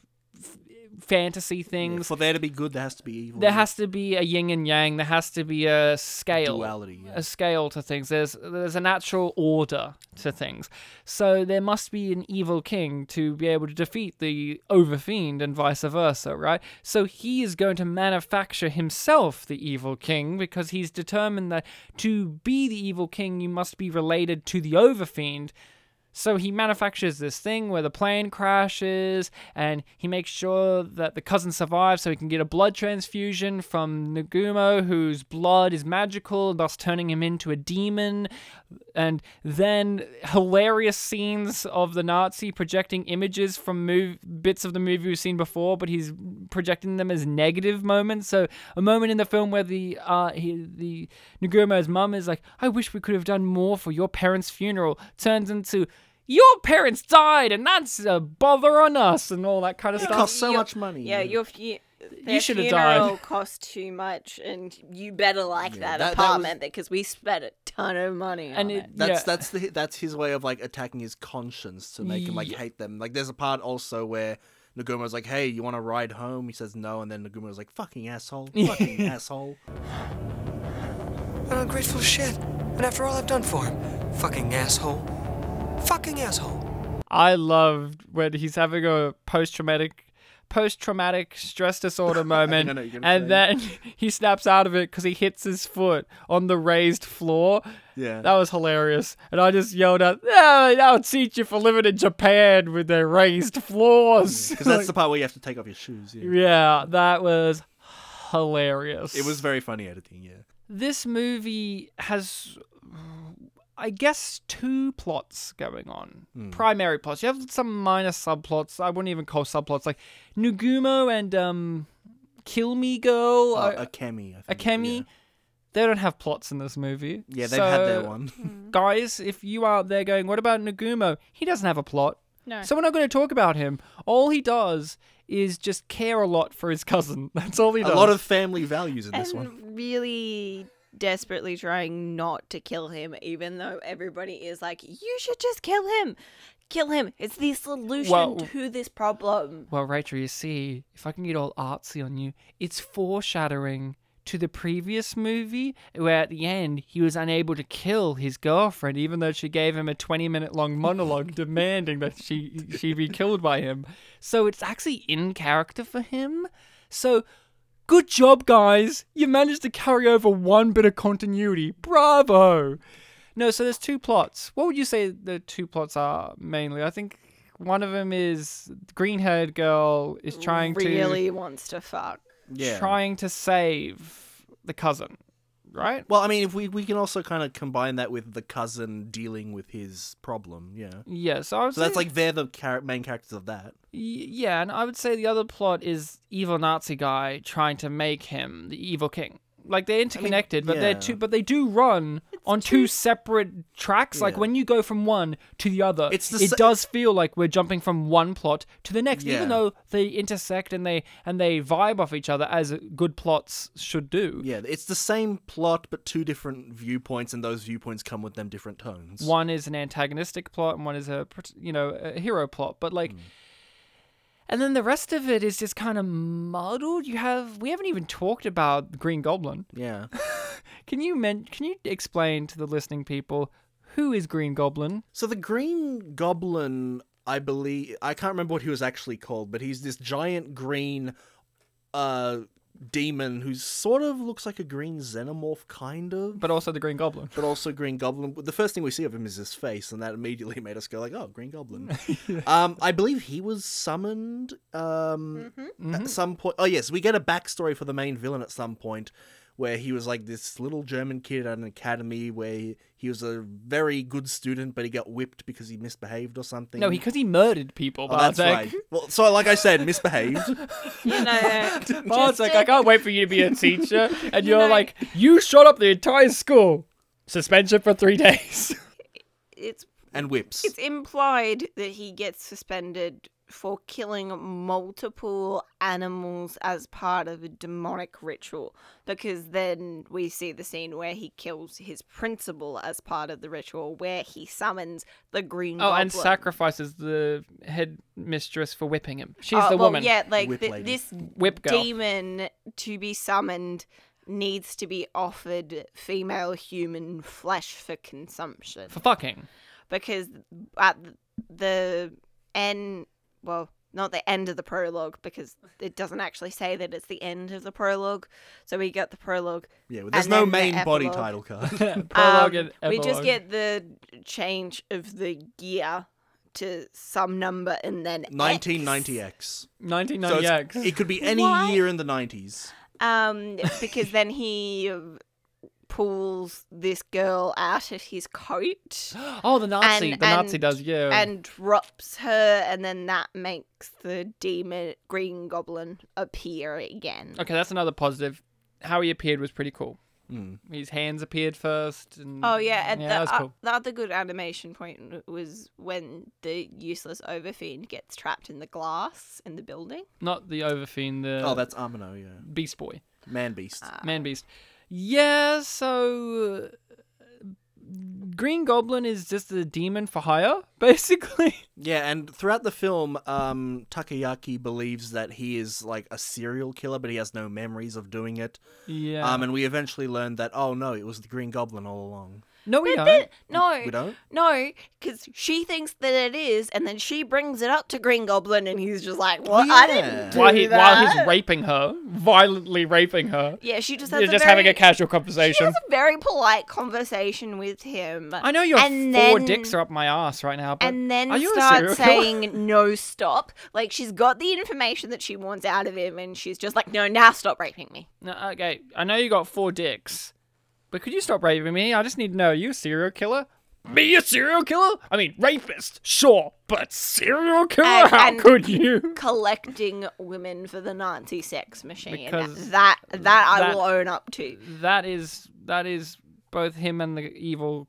fantasy things, For there to be good, there has to be evil. there has to be a yin and yang. There has to be a scale, duality. Yeah. a scale to things. There's there's a natural order to things. So there must be an evil king to be able to defeat the overfiend and vice versa, right? So he is going to manufacture himself the evil king because he's determined that to be the evil king you must be related to the overfiend. So he manufactures this thing where the plane crashes and he makes sure that the cousin survives so he can get a blood transfusion from Nagumo, whose blood is magical, thus turning him into a demon. And then hilarious scenes of the Nazi projecting images from mov- bits of the movie we've seen before, but he's projecting them as negative moments. So a moment in the film where the uh, he, the Nagumo's mum is like, "I wish we could have done more for your parents' funeral," turns into your parents died, and that's a bother on us, and all that kind of It stuff. It costs so Your- much money. Yeah, your fu- their should have died. funeral cost too much, and you better like Yeah, that, that- that was- apartment because we spent a ton of money And on it- it. That's Yeah. that's the that's his way of like attacking his conscience to make him like Yeah. hate them. Like there's a part also where Nagumo's like, "Hey, you want to ride home?" He says no, and then Nagumo's like, "Fucking asshole, fucking asshole." An ungrateful shit. And after all I've done for him, fucking asshole. Fucking asshole. I loved when he's having a post traumatic post traumatic stress disorder moment I know you're and then he snaps out of it because he hits his foot on the raised floor. Yeah. That was hilarious. And I just yelled out, Yeah, that would teach you for living in Japan with their raised floors. Because that's the part where you have to take off your shoes. Yeah. yeah, that was hilarious. It was very funny editing. Yeah. this movie has I guess two plots going on. Primary plots. You have some minor subplots. I wouldn't even call subplots like Nagumo and um Kill Me Girl. Uh, Akemi. I think. Akemi. Yeah, They don't have plots in this movie. yeah they've had their one. Guys, if you are out there going, what about Nagumo? He doesn't have a plot. No. So we're not going to talk about him. All he does is just care a lot for his cousin. That's all he does. a lot of family values in this and one. really desperately trying not to kill him, even though everybody is like, "You should just kill him, kill him. It's the solution Well- to this problem." Well, Rachel, you see, if I can get all artsy on you, it's foreshadowing to the previous movie where at the end he was unable to kill his girlfriend even though she gave him a 20 minute long monologue demanding that she she be killed by him. So it's actually in character for him. So good job guys. You managed to carry over one bit of continuity. Bravo. No, so there's two plots. What would you say the two plots are mainly? I think one of them is green haired girl is trying to really wants to fuck. Yeah. trying to save the cousin, right? Well, I mean, if we we can also kind of combine that with the cousin dealing with his problem. Yeah. Yeah, so I would So that's like they're the char- main characters of that. Y- yeah, and I would say the other plot is evil Nazi guy trying to make him the evil king. Like they're interconnected, but they're two. But they do run on two separate tracks. Like when you go from one to the other, It's the it sa- does feel like we're jumping from one plot to the next, Yeah. even though they intersect and they and they vibe off each other as good plots should do. Yeah, it's the same plot but two different viewpoints, and those viewpoints come with them different tones. One is an antagonistic plot, and one is a you know a hero plot. But like, hmm. And then the rest of it is just kind of muddled. You have we haven't even talked about the Green Goblin. Yeah. Can you men- Can you explain to the listening people who is Green Goblin? So the Green Goblin, I believe, I can't remember what he was actually called, but he's this giant green uh demon who sort of looks like a green xenomorph, kind of. But also the Green Goblin. But also Green Goblin. The first thing we see of him is his face, and that immediately made us go like, "Oh, Green Goblin." um, I believe he was summoned um, at some point. Oh yes, we get a backstory for the main villain at some point, where he was like this little German kid at an academy where he, he was a very good student, but he got whipped because he misbehaved or something. No, because he murdered people. Oh, that's Bartek. right. Well, so like I said, misbehaved. You know, Bartek, to- I can't wait for you to be a teacher, and You you're know- like, you shot up the entire school. Suspension for three days. it's and whips. it's implied that he gets suspended for killing multiple animals as part of a demonic ritual because then we see the scene where he kills his principal as part of the ritual where he summons the green oh, goblin. and sacrifices the headmistress for whipping him. She's Uh, the well, woman. Yeah, like Whip th- this Whip girl. demon to be summoned needs to be offered female human flesh for consumption For fucking. because at the end, well, not the end of the prologue because it doesn't actually say that it's the end of the prologue. So we get the prologue. yeah, there's no then the main body title card. Prologue Um, and we just get the change of the year to some number and then X. 1990X. 1990X. it's- it could be any Why? year in the 90s. Um, because then he pulls this girl out of his coat oh, the Nazi. and- the Nazi and- does, yeah. and drops her, and then that makes the demon Green Goblin appear again. Okay, that's another positive. How he appeared was pretty cool. Mm. His hands appeared first. And, Oh yeah, and yeah, the, that was uh, cool. the other good animation point was when the useless overfiend gets trapped in the glass in the building. Not the Overfiend, the Oh, that's Amano, yeah. Beast Boy. Man Beast. Ah. Man Beast. Yeah, so uh, Green Goblin is just a demon for hire, basically. Yeah, and throughout the film, um, Takayaki believes that he is like a serial killer, but he has no memories of doing it. Yeah. Um, and we eventually learn that oh no, it was the Green Goblin all along. No, we But don't. then- no, We don't. no, because she thinks that it is, and then she brings it up to Green Goblin, and he's just like, "What? I didn't do While, he, that." while he's raping her, violently raping her. yeah, she just has You're a just very, having a casual conversation. She conversation. has a very polite conversation with him. I know your and four then- dicks are up my ass right now, but and then are you a starts killer? saying no stop like she's got the information that she wants out of him and she's just like no now stop raping me No, okay, I know you got four dicks, but could you stop raping me? I just need to know. Are you a serial killer? Me a serial killer? I mean, rapist, sure, but serial killer? And- How and- could you? collecting women for the nazi sex machine Because that that i will own up to That is that is both him and the evil,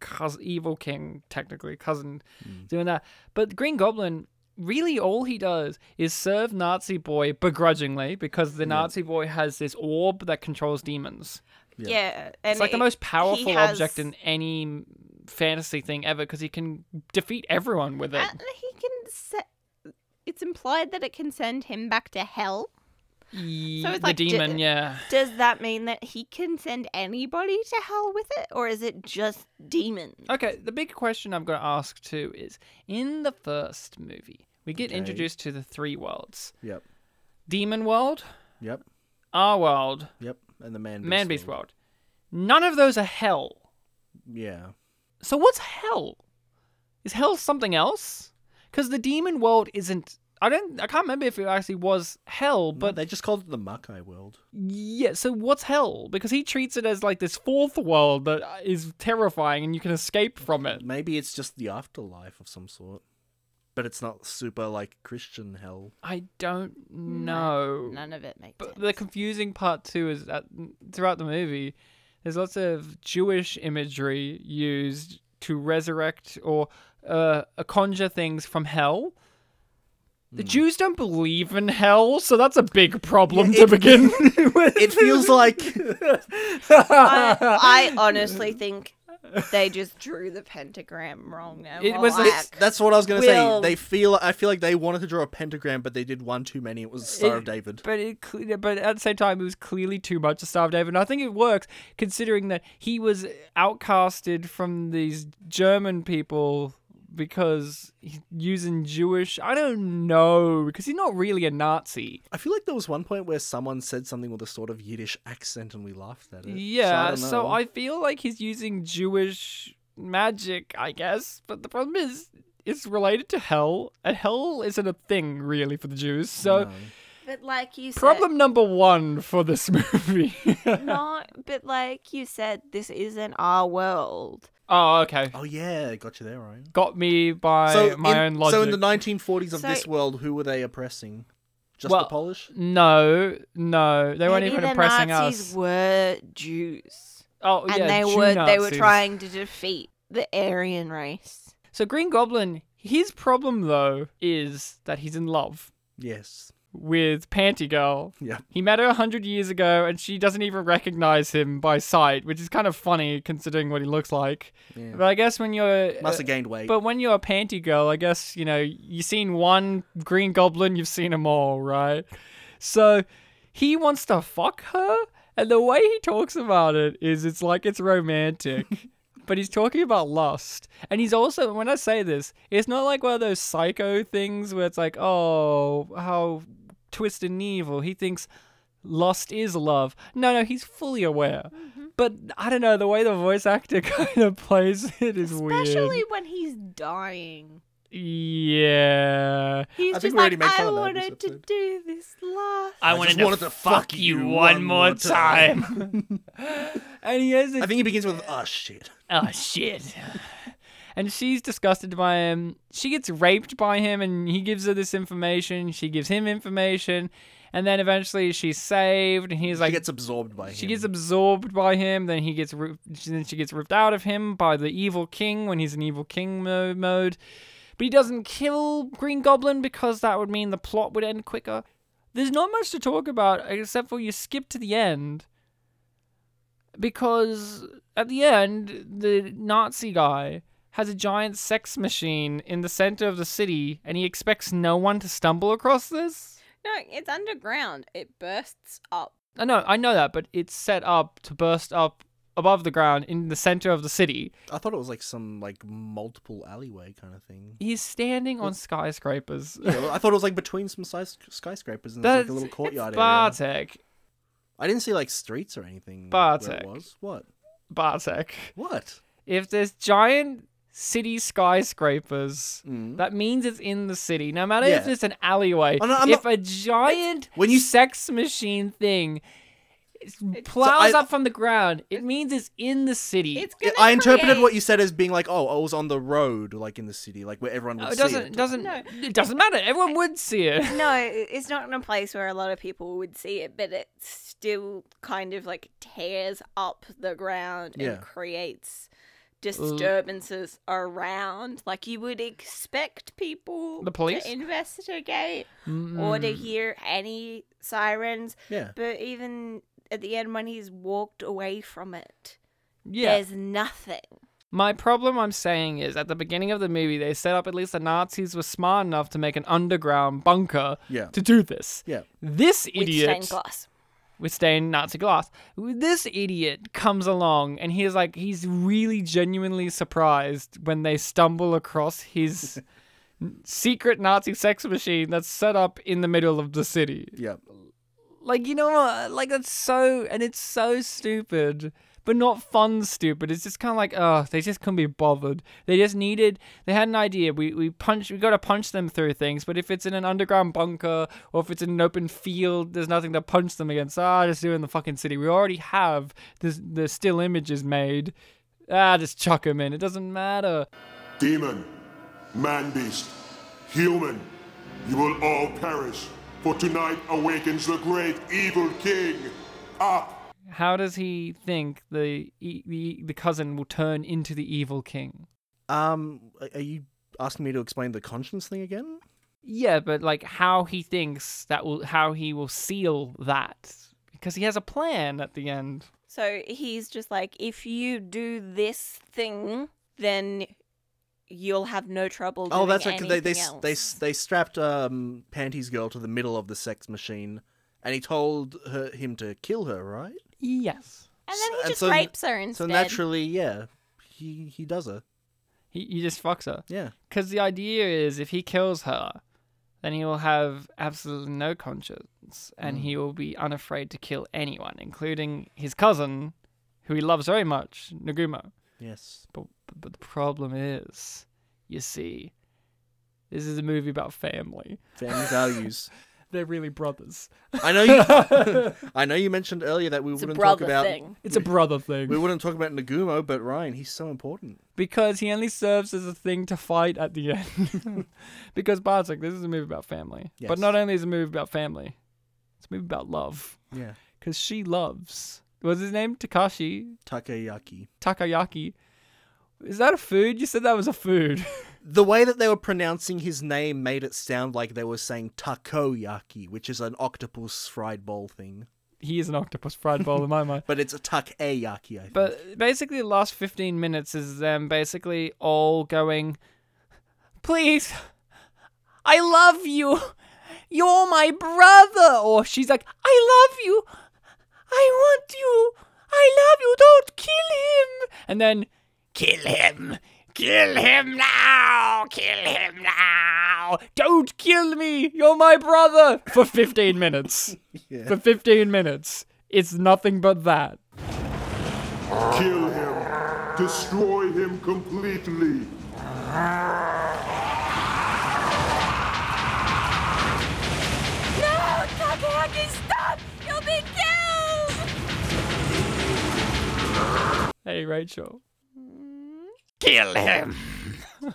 cous evil king, technically cousin, hmm. doing that. But Green Goblin, really, all he does is serve Nazi boy begrudgingly because the Nazi boy has this orb that controls demons. Yeah, and It's like the most powerful has- object in any fantasy thing ever because he can defeat everyone with it. and he can set it's implied that it can send him back to hell Ye- it's the like d- demon, yeah. does that mean that he can send anybody to hell with it or is it just demons Okay, the big question I've got to ask too is in the first movie, we get Okay. introduced to the three worlds Yep. Demon World, Yep. Our World, Yep. And the Man Beast. Man Beast world. None of those are hell. Yeah. So what's hell? Is hell something else? Because the demon world isn't. I don't. I can't remember if it actually was hell, But but they just called it the Makai world. yeah. So what's hell? Because he treats it as like this fourth world that is terrifying and you can escape from it. Maybe it's just the afterlife of some sort. But it's not super like Christian hell. I don't know. None of it makes But sense. the confusing part too is that throughout the movie, there's lots of Jewish imagery used to resurrect or uh, conjure things from hell. The Hmm. Jews don't believe in hell, so that's a big problem Yeah, to it- begin with. It feels like I, I honestly think they just drew the pentagram wrong. And It was like, that's what I was gonna Will- say. They feel I feel like they wanted to draw a pentagram, but they did one too many. It was the Star of David. But it, but at the same time, it was clearly too much to Star of David. And I think it works considering that he was outcasted from these German people because he's using Jewish. I don't know because he's not really a Nazi. I feel like there was one point where someone said something with a sort of Yiddish accent, and we laughed at it. Yeah, so so I, I, don't know. feel like he's using Jewish magic, I guess. But the problem is. It's related to hell, and hell isn't a thing really for the Jews. So, No. but like you said, problem number one for this movie. not. But like you said, this isn't our world. Oh, okay. Oh yeah, got you there, Ryan. got me by so my in, own logic. So in the 1940s of So- this world, who were they oppressing? Just Well, the Polish? no, no, they weren't Maybe even the oppressing Nazis us. were Jews, Oh and yeah, they Jew were they were trying to defeat the Aryan race. So Green Goblin, his problem though is that he's in love Yes. With Panty Girl. Yeah. He met her a hundred years ago, and she doesn't even recognize him by sight, which is kind of funny considering what he looks like. Yeah. But I guess when you're Must have gained weight. But when you're a panty girl, I guess, you know, you've seen one Green Goblin, you've seen them all, right? So he wants to fuck her, and the way he talks about it is it's like it's romantic. but he's talking about lust. And he's also, when I say this, it's not like one of those psycho things where it's like, oh, how twisted and evil. He thinks Lost is love. No, no, he's fully aware. Mm-hmm. But I don't know, the way the voice actor kind of plays it is weird. Especially when he's dying. Yeah. He's I just think we already like, I of that in wanted to do this last. I, I wanted, just to wanted to fuck fuck you you one one more more time. and he has a I think he begins with, oh shit. oh shit. And she's disgusted by him. She gets raped by him, and he gives her this information. She gives him information, and then eventually she's saved. And he's She like, gets absorbed by him. she gets absorbed by him. Then he gets, ri- then she gets ripped out of him by the evil king when he's in evil king mo- mode. But he doesn't kill Green Goblin because that would mean the plot would end quicker. There's not much to talk about except for you skip to the end. Because at the end, the Nazi guy has a giant sex machine in the center of the city and he expects no one to stumble across this? No, it's underground. It bursts up. I know, I know that, but it's set up to burst up above the ground in the center of the city. I thought it was like some like multiple alleyway kind of thing. He's standing on skyscrapers. Yeah, well, I thought it was like between some skys- skyscrapers and there's like a little courtyard. That's- courtyard area. Bartek. I didn't see like streets or anything. where Bartek. it was what? Bartek. What? If there's giant city skyscrapers, Mm. that means it's in the city. No matter if it's an alleyway. Oh, no, I'm if not- a giant When you- sex machine thing plows I- up from the ground, it means it's in the city. It's Yeah, gonna I interpreted what you said as being like, oh, I was on the road, like in the city, like where everyone would No, it see doesn't it. doesn't No. it doesn't matter. Everyone would see it. No, it's not in a place where a lot of people would see it, but it still kind of like tears up the ground Yeah. and creates disturbances around. Like you would expect people The police? to investigate or to hear any sirens. Yeah. But even at the end when he's walked away from it, Yeah. there's nothing. My problem I'm saying is at the beginning of the movie they set up at least the Nazis were smart enough to make an underground bunker Yeah. to do this. Yeah. This With idiot stained glass. With stained Nazi glass. This idiot comes along and he's like he's really genuinely surprised when they stumble across his secret Nazi sex machine that's set up in the middle of the city. Yeah. Like you know what? Like that's so and it's so stupid. But not fun stupid. It's just kind of like, oh, they just couldn't be bothered. They just needed. They had an idea. We we punch. We got to punch them through things. But if it's in an underground bunker or if it's in an open field, there's nothing to punch them against. Ah, just do it in the fucking city. We already have the the still images made. Ah, just chuck them in. It doesn't matter. Demon, man beast, Human, you will all perish, for tonight awakens the great evil king. Up! How does he think the e- the the cousin will turn into the evil king? Um, are you asking me to explain the conscience thing again? Yeah, but like how he thinks that will how he will seal that because he has a plan at the end. So he's just like, if you do this thing, then you'll have no trouble. Oh, that's right. 'cause they they they else." s- they strapped um Panty's girl to the middle of the sex machine, and he told her him to kill her, right? Yes. and then he and just so- rapes her instead. So naturally, yeah, he he does her. He he just fucks her. Yeah. Because the idea is if he kills her, then he will have absolutely no conscience and Mm. he will be unafraid to kill anyone, including his cousin, who he loves very much, Nagumo. Yes. But, but, but the problem is, you see, this is a movie about family. Family values. They're really brothers. I know you. I know you mentioned earlier that we It's wouldn't talk brother about. thing. It's a brother thing. We wouldn't talk about Nagumo, but Ryan, he's so important. because he only serves as a thing to fight at the end. because Bartek, this is a movie about family. Yes. But not only is it a movie about family, it's a movie about love. Yeah. Because she loves. Was his name? Takashi? Takayaki. Takayaki. Is that a food? You said that was a food. The way that they were pronouncing his name made it sound like they were saying takoyaki, which is an octopus fried bowl thing. he is an octopus fried bowl in my mind. But it's a takoyaki, I think. But basically, the last 15 minutes is them basically all going, Please, I love you. You're my brother. Or she's like, I love you. I want you. I love you. Don't kill him. And then, kill him. Kill him now. Kill him now. Don't kill me. You're my brother. For 15 minutes. Yeah. For 15 minutes. It's nothing but that. Kill him. Destroy him completely. No, Takayaki, stop! You'll be killed! Hey, Rachel. Kill him.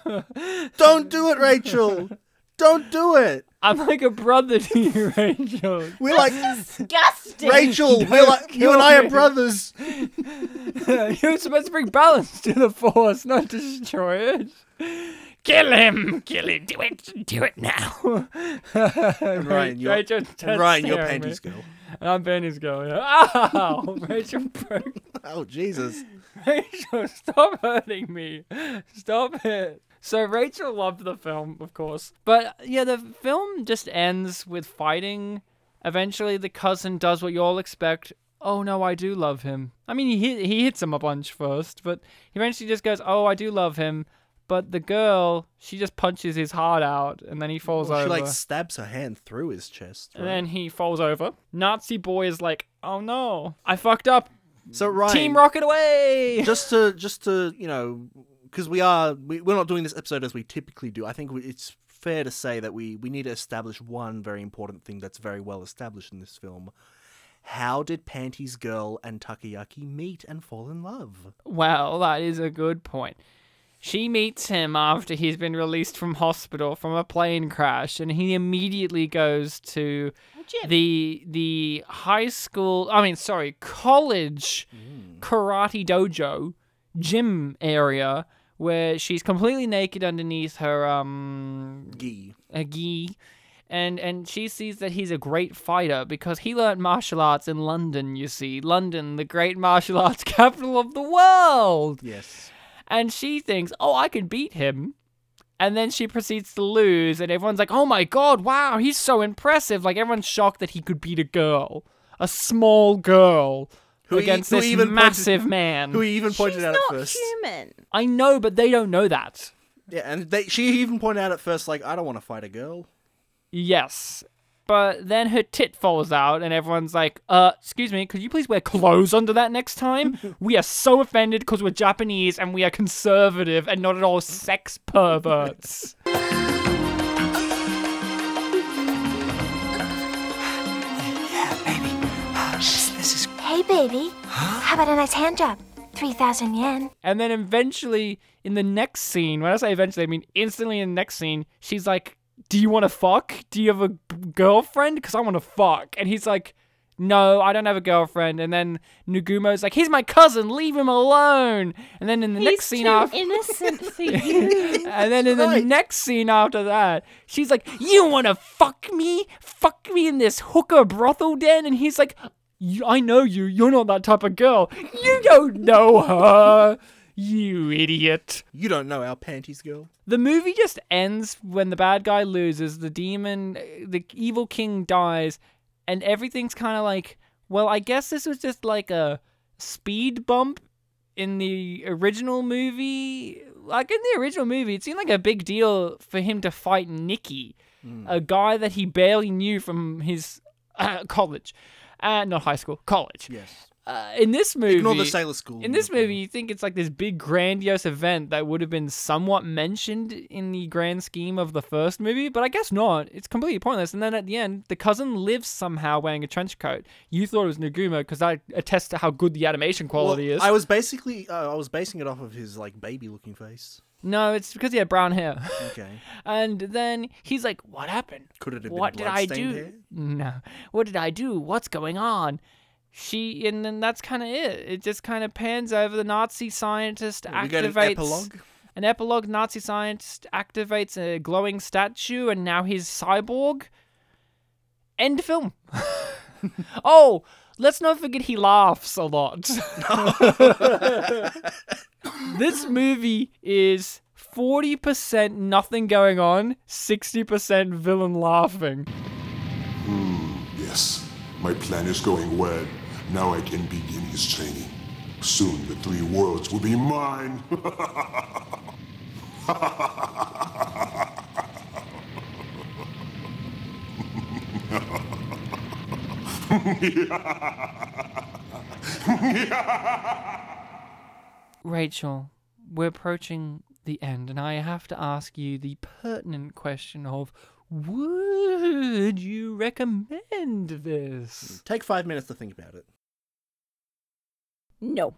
Don't do it, Rachel. Don't do it. I'm like a brother to you, Rachel. We're like Disgusting. Rachel. We're like you and I are brothers. You're supposed to bring balance to the force, not destroy it. Kill him! Kill him! Do it! Do it now! And Ryan, you're, Rachel, and Ryan, you're staring Panty's girl. And I'm Benny's girl. Yeah. Ow! Oh, Rachel broke. Oh Jesus. Rachel, stop hurting me. Stop it. So Rachel loved the film, of course. But yeah, the film just ends with fighting. Eventually the cousin does what you all expect. Oh no, I do love him. I mean, he he hits him a bunch first, but he eventually just goes, "Oh, I do love him." But the girl, she just punches his heart out, and then he falls Well, she over. like stabs her hand through his chest. and then he falls over. Nazi boy is like, "Oh no, I fucked up. So Ryan, Team Rocket away!" just to just to you know, because we are we, we're not doing this episode as we typically do. I think we, it's fair to say that we we need to establish one very important thing that's very well established in this film. How did Panty's girl and Takayaki meet and fall in love? Well, that is a good point. She meets him after he's been released from hospital from a plane crash, and he immediately goes to gym. the the high school. I mean, sorry, college karate dojo gym area where she's completely naked underneath her um Gi. a gi. And and she sees that he's a great fighter because he learned martial arts in London, you see. London, the great martial arts capital of the world. Yes. And she thinks, "Oh, I can beat him." And then she proceeds to lose and everyone's like, "Oh my god, wow, he's so impressive." Like everyone's shocked that he could beat a girl, a small girl Who he- against who this even pointed- massive man. Who he even pointed She's out not at first. human. I know, but they don't know that. Yeah, and they, she even pointed out at first, like, I don't want to fight a girl. Yes. But then her tit falls out, and everyone's like, uh, excuse me, could you please wear clothes under that next time? we are so offended because we're Japanese and we are conservative and not at all sex perverts. Yeah, baby. This, this. Hey, baby. How about a nice hand job? 3,000 yen. and then eventually, in the next scene, when I say eventually, I mean instantly in the next scene, she's like, do you want to fuck? Do you have a girlfriend? Because I want to fuck. And he's like, no, I don't have a girlfriend. And then Nagumo's like, he's my cousin, leave him alone. And then in the He's next scene too after. innocent for you. And then in the next scene after that, she's like, You want to fuck me? Fuck me in this hooker brothel den? And he's like, "You- I know you. You're not that type of girl. You don't know her. You idiot. You don't know our panties girl. The movie just ends when the bad guy loses, the demon, the evil king dies, and everything's kind of like, well, I guess this was just like a speed bump in the original movie. Like in the original movie, it seemed like a big deal for him to fight Nicky, a guy that he barely knew from his uh, college. Uh, not high school, college. Yes. Uh, in this movie, Ignore the sailor school. in this movie, you think it's like this big grandiose event that would have been somewhat mentioned in the grand scheme of the first movie, but I guess not. It's completely pointless. And then at the end, the cousin lives somehow wearing a trench coat. You thought it was Nagumo because that attests to how good the animation quality Well, is. I was basically uh, I was basing it off of his like baby looking face. No, it's because he had brown hair. Okay. and then he's like, "What happened? Could it have been What did I do? hair? No. What did I do? What's going on?" She and then that's kind of it. It just kind of pans over. The Nazi scientist We activates get an epilogue? An epilogue. Nazi scientist activates a glowing statue, and now he's cyborg. End film. oh, let's not forget he laughs a lot. this movie is 40% nothing going on, 60% villain laughing. Hmm, yes, my plan is going well. Now I can begin his training. Soon the three worlds will be mine. Rachel, we're approaching the end, and I have to ask you the pertinent question of would you recommend this? Take five minutes to think about it. No.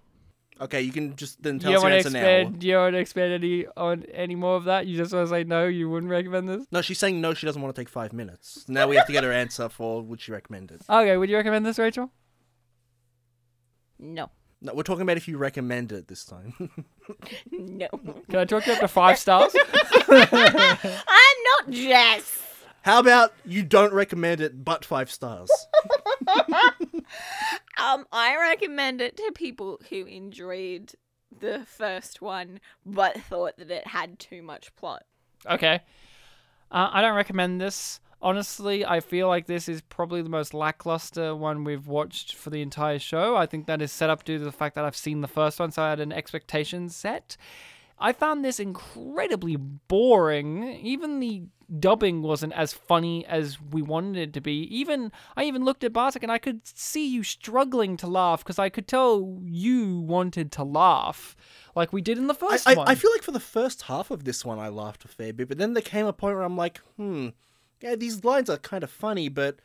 Okay, you can just then Do tell you us your want to answer expand? now. Do you want to expand any on any more of that? You just want to say no. You wouldn't recommend this. No, she's saying no. She doesn't want to take five minutes. Now we have to get her answer for would she recommend it. Okay, would you recommend this, Rachel? No. No, we're talking about if you recommend it this time. No. Can I talk you up to five stars? I'm not Jess. How about you don't recommend it, but five stars? Um, I recommend it to people who enjoyed the first one but thought that it had too much plot. Okay. Uh, I don't recommend this. Honestly, I feel like this is probably the most lackluster one we've watched for the entire show. I think that is set up due to the fact that I've seen the first one, so I had an expectation set. I found this incredibly boring. Even the dubbing wasn't as funny as we wanted it to be. Even I even looked at Bartek and I could see you struggling to laugh because I could tell you wanted to laugh, like we did in the first I, one. I feel like for the first half of this one, I laughed a fair bit, but then there came a point where I'm like, hmm, yeah, these lines are kind of funny, but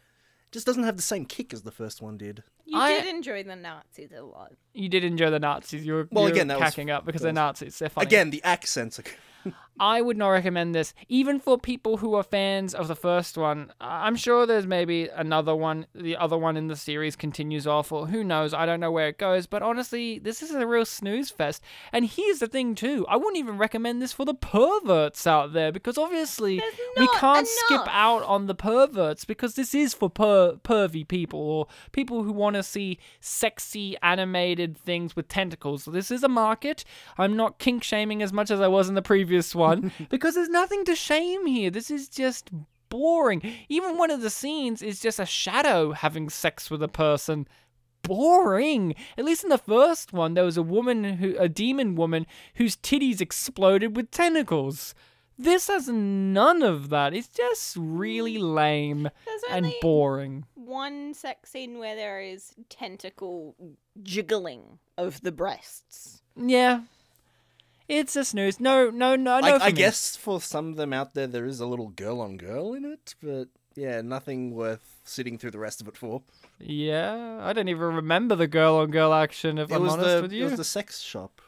just doesn't have the same kick as the first one did. You I- did enjoy the Nazis a lot. You did enjoy the Nazis. You were, Well, you were again, that was- cacking up because they're was- Nazis. They're funny. Again, the accents are. I would not recommend this, even for people who are fans of the first one. I'm sure there's maybe another one, the other one in the series continues off, or who knows? I don't know where it goes. But honestly, this is a real snooze fest. And here's the thing, too. I wouldn't even recommend this for the perverts out there because obviously we can't skip out on the perverts because this is for per- pervy people or people who want to see sexy animated things with tentacles. So this is a market. I'm not kink shaming as much as I was in the previous one because there's nothing to shame here. This is just boring. Even one of the scenes is just a shadow having sex with a person. Boring. At least in the first one, there was a woman who, a demon woman, whose titties exploded with tentacles. This has none of that. It's just really hmm. lame There's and only boring. one sex scene where there is tentacle jiggling of the breasts. Yeah. It's a snooze. No, no, no, no. I, I guess for some of them out there, there is a little girl on girl in it, but yeah, nothing worth sitting through the rest of it for. Yeah, I don't even remember the girl on girl action. If It I'm honest the with it was the sex shop.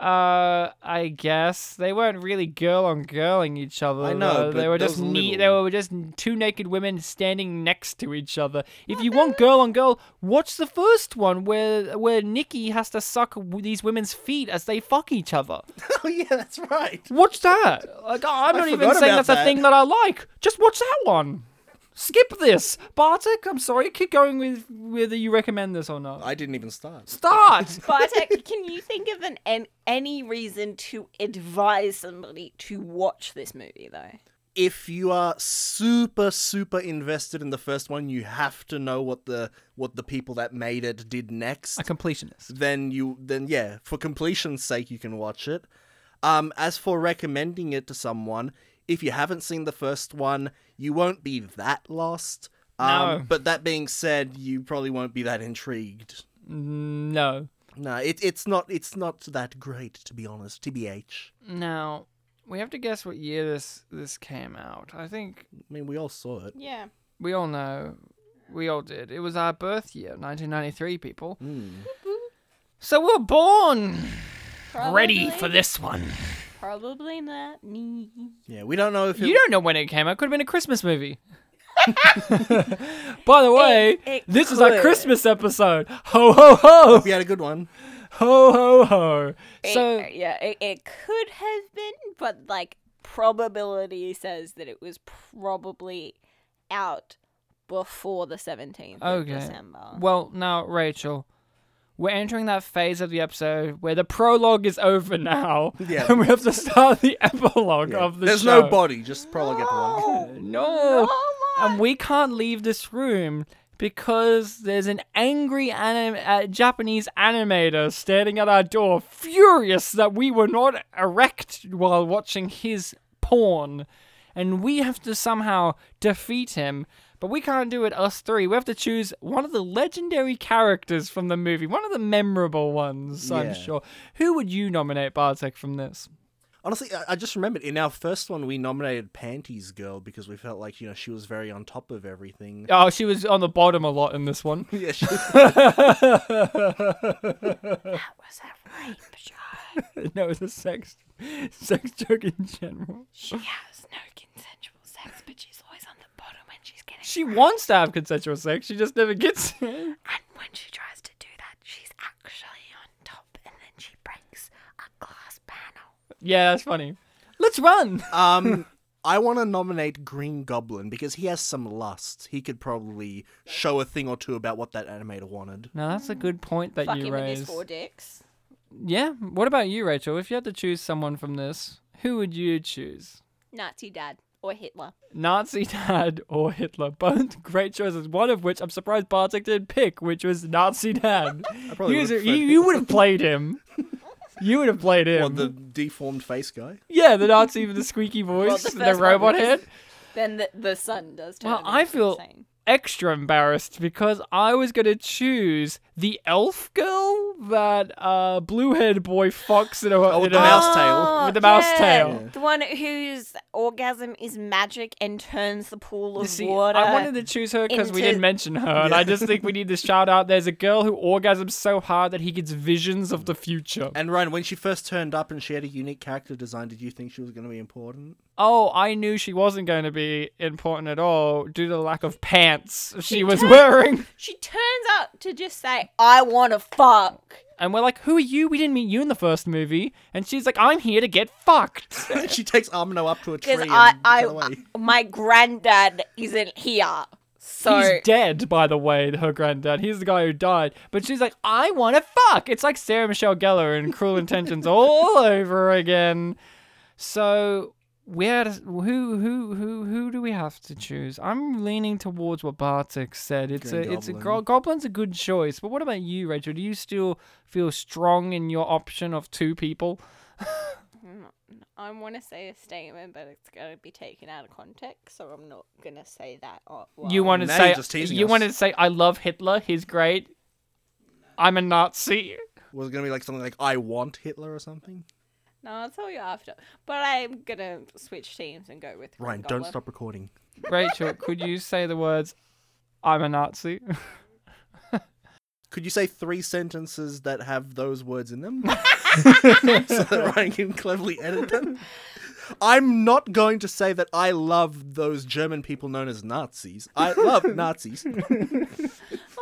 Uh, I guess they weren't really girl on girling each other. I know, they were just ne- They were just two naked women standing next to each other. If you want girl on girl, watch the first one where where Nikki has to suck these women's feet as they fuck each other. oh yeah, that's right. Watch that. Like I'm I not even saying that's a thing that I like. Just watch that one. Skip this, Bartek. I'm sorry. Keep going with whether you recommend this or not. I didn't even start. Start. Bartek, can you think of an, an any reason to advise somebody to watch this movie though? if you are super super invested in the first one you have to know what the what the people that made it did next a completionist then you then yeah for completion's sake you can watch it um as for recommending it to someone if you haven't seen the first one you won't be that lost um No. but that being said you probably won't be that intrigued No. no it, it's not it's not that great to be honest tbh Now we have to guess what year this this came out. I think i mean we all saw it Yeah. we all know. We all did. It was our birth year, 1993, people. So we're born ready for this one. Probably not me. yeah we don't know if it, You don't know when it came out. Could have been a Christmas movie. By the way, it this is our could. Christmas episode. Ho ho ho! we had a good one Ho ho ho! It- So uh, yeah, it, it could have been, but like probability says that it was probably out before the 17th of December. Well, now, Rachel, we're entering that phase of the episode where the prologue is over now. Yeah. And we have to start the epilogue Yeah. of the show. there's show. no body just prologue epilogue No. And we can't leave this room because there's an angry anim- uh, Japanese animator standing at our door, furious that we were not erect while watching his porn. And we have to somehow defeat him. But we can't do it, us three. We have to choose one of the legendary characters from the movie, one of the memorable ones, I'm sure. Who would you nominate, Bartek, from this? Honestly, I- I just remembered in our first one we nominated Panties Girl because we felt like you know she was very on top of everything. Oh, she was on the bottom a lot in this one. yeah, she That was a rape joke. no, it's a sex sex joke in general. She has no consensual sex, but she's always on the bottom when she's getting. She wants to have consensual sex, she just never gets it. And when she tries to do that, she's actually on top, and then she breaks a glass panel. Yeah, that's funny. Let's run. um, I want to nominate Green Goblin because he has some lust. He could probably show a thing or two about what that animator wanted. Now that's a good point that Fuck you him with his raised. four dicks. Yeah. What about you, Rachel? If you had to choose someone from this, who would you choose? Nazi dad or Hitler. Nazi dad or Hitler? Both great choices. One of which I'm surprised Bartek didn't pick, which was Nazi dad. probably He would've you, you would have played him. You would have played him. Or the deformed face guy. Yeah, the Nazi with the squeaky Well, voice, the the, first one, robot head. Then the, the sun does turn. Well, I into feel insane. Extra embarrassed because I was gonna choose the elf girl that uh blue-haired boy fucks in a, Oh, with in the a- mouse tail. with the mouse yeah, tail. The one whose orgasm is magic and turns the pool You of see, water. I wanted to choose her because we didn't mention her, and I just think we need to shout out. There's a girl who orgasms so hard that he gets visions of the future. And Ryan, when she first turned up and she had a unique character design, did you think she was going to be important? Oh, I knew she wasn't going to be important at all due to the lack of pants she was wearing. She turns up to just say, "I want to fuck." And we're like, who are you? We didn't meet you in the first movie. And she's like, I'm here to get fucked. she takes Amano up to a tree Because and I, I, away. Uh, my granddad isn't here. So He's dead, by the way, her granddad. He's the guy who died. But she's like, I want to fuck. It's like Sarah Michelle Gellar in Cruel Intentions all over again. So where does who who who who do we have to choose? I'm leaning towards what Bartek said. It's Green a it's a go- Goblin's a good choice. But what about you, Rachel? Do you still feel strong in your option of two people? Mm, I want to say a statement, but it's going to be taken out of context, so I'm not going to say that. Uh, well, you want to say you're just you us. wanted to say I love Hitler. He's great. I'm a Nazi. Was it going to be like something like I want Hitler or something? No, I'll tell you after. But I'm going to switch teams and go with Green Ryan, don't Goblin. stop recording. Rachel, could you say the words "I'm a Nazi"? Could you say three sentences that have those words in them? so that Ryan can cleverly edit them? I'm not going to say that I love those German people known as Nazis. I love Nazis.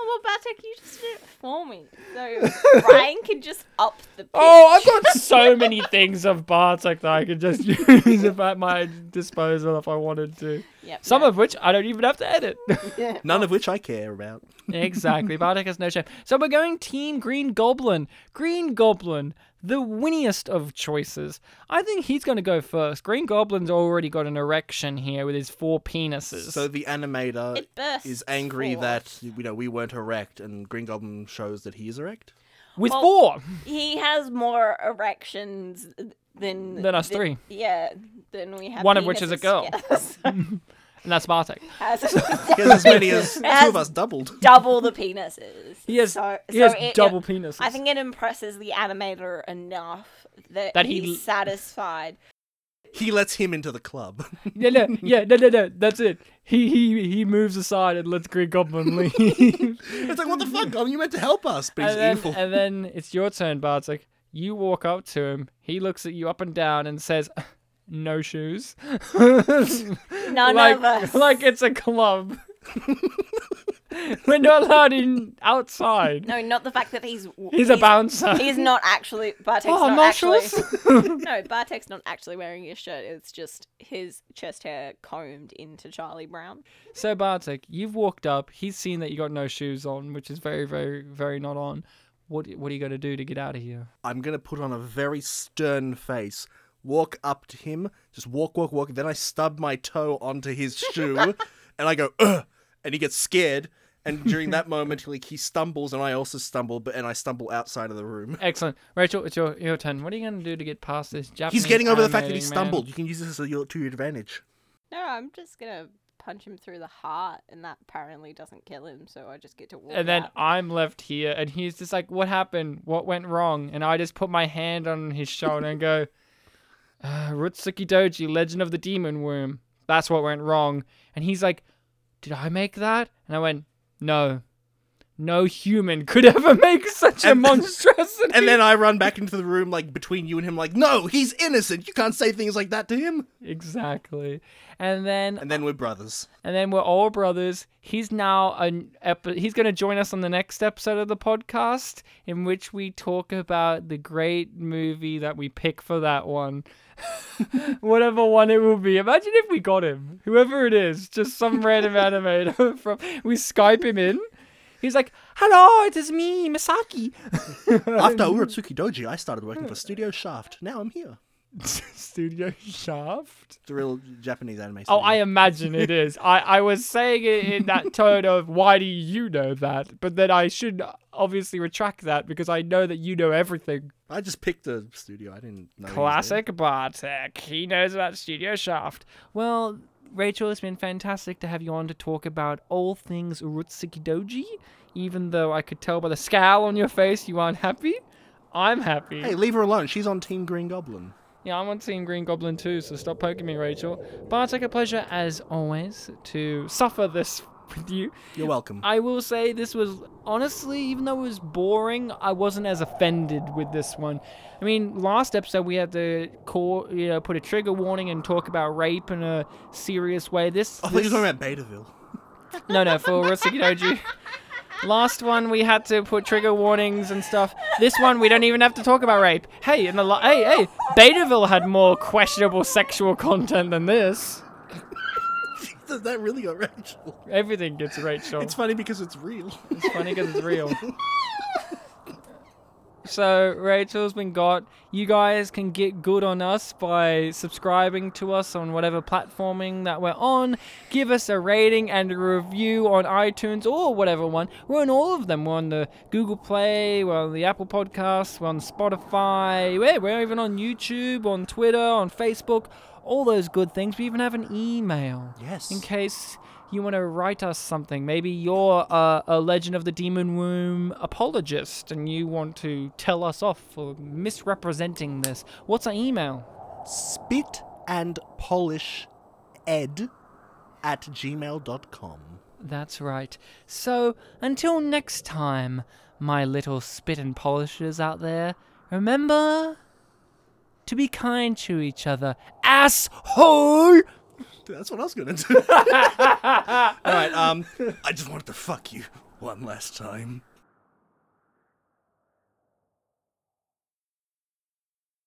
Oh, well, Bartek, you just did it for me. So Ryan can just up the oh, pitch. Oh, I've got so many things of Bartek that I could just use at my disposal if I wanted to. Yep, Some no. of which I don't even have to edit. None of which I care about. exactly. Bartek has no shame. So we're going Team Green Goblin. Green Goblin, the winniest of choices. I think he's going to go first. Green Goblin's already got an erection here with his four penises. So the animator It bursts is angry forth. that you know we weren't erect, and Green Goblin shows that he is erect. with Well, four. He has more erections than Than us than- three. Yeah, than we have. One of which is a penises girl. together, so And that's Bartek. has He has as many as two of us doubled. double the penises. He has, So, he so has it- double penises. I think it impresses the animator enough that, That he- he's satisfied. He lets him into the club. Yeah, no, yeah, no, no, no. That's it. He he he moves aside and lets Green Goblin leave. it's like, what the fuck, Goblin? You meant to help us, but he's and, then, evil. and then it's your turn, Bartek. You walk up to him. He looks at you up and down and says, "No shoes." None like, of us. Like it's a club. We're not allowed in outside. No, not the fact that he's He's a bouncer. He's not actually Bartek's Oh, not actually. nostrils? no, Bartek's not actually wearing a shirt. It's just his chest hair combed into Charlie Brown. So Bartek, you've walked up. He's seen that you got no shoes on, which is very, very, very not on. What what are you gonna do to get out of here? I'm gonna put on a very stern face, walk up to him, just walk, walk, walk. Then I stub my toe onto his shoe, and I go, Ugh! and he gets scared. And during that moment, like he stumbles, and I also stumble, but and I stumble outside of the room. Excellent, Rachel. It's your your turn. What are you gonna do to get past this Japanese? He's getting over the fact that he animating man? stumbled. You can use this as your, to your advantage. No, I'm just gonna punch him through the heart, and that apparently doesn't kill him. So I just get to walk. And then out. I'm left here, and he's just like, "What happened? What went wrong?" And I just put my hand on his shoulder and go, uh, "Urotsukidoji, Legend of the Demon Womb. That's what went wrong." And he's like, "Did I make that?" And I went, "No, no human could ever make such a And- monstrosity." And then I run back into the room, like between you and him, like, no, he's innocent. You can't say things like that to him. exactly. And then And then we're brothers. and then we're all brothers. He's now an epi- he's going to join us on the next episode of the podcast in which we talk about the great movie that we pick for that one. Whatever one it will be. Imagine if we got him. Whoever it is, just some random animator from we Skype him in. He's like, "Hello, it is me, Misaki." After Urotsukidoji, I started working for Studio Shaft. Now I'm here. Studio Shaft. The real Japanese anime. Oh. I imagine it is. I, I was saying it in that tone of why do you know that? But then I should obviously retract that because I know that you know everything. I just picked a studio. I didn't know. he was there. Classic Bartek. He knows about Studio Shaft. Well, Rachel, it's been fantastic to have you on to talk about all things Urotsukidoji. Even though I could tell by the scowl on your face you aren't happy, I'm happy. Hey, leave her alone. She's on Team Green Goblin. Yeah, I'm on Team Green Goblin too, so stop poking me, Rachel. Bartek, a pleasure as always to suffer this with you. You're welcome. I will say this was honestly, even though it was boring, I wasn't as offended with this one. I mean, last episode we had to call, you know, put a trigger warning and talk about rape in a serious way. This, I thought you were talking about Betaville. no, no, for Rotsuki Doji. Last one we had to put trigger warnings and stuff. This one we don't even have to talk about rape. Hey, in the hey, hey, Betaville had more questionable sexual content than this. Does that really got Rachel? Everything gets Rachel. It's funny because it's real. It's funny because it's real. So Rachel's been got. You guys can get good on us by subscribing to us on whatever platforming that we're on. Give us a rating and a review on iTunes or whatever one. We're on all of them. We're on the Google Play. We're on the Apple Podcasts. We're on Spotify. We're, we're even on YouTube, on Twitter, on Facebook. All those good things. We even have an email. Yes. In case you want to write us something. Maybe you're uh, a Legend of the Demon Womb apologist and you want to tell us off for misrepresenting this. What's our email? Spit and polish ed at gmail.com. That's right. So, until next time, my little spit and polishers out there, remember to be kind to each other. Asshole! That's what I was gonna do. All right. Um, I just wanted to fuck you one last time.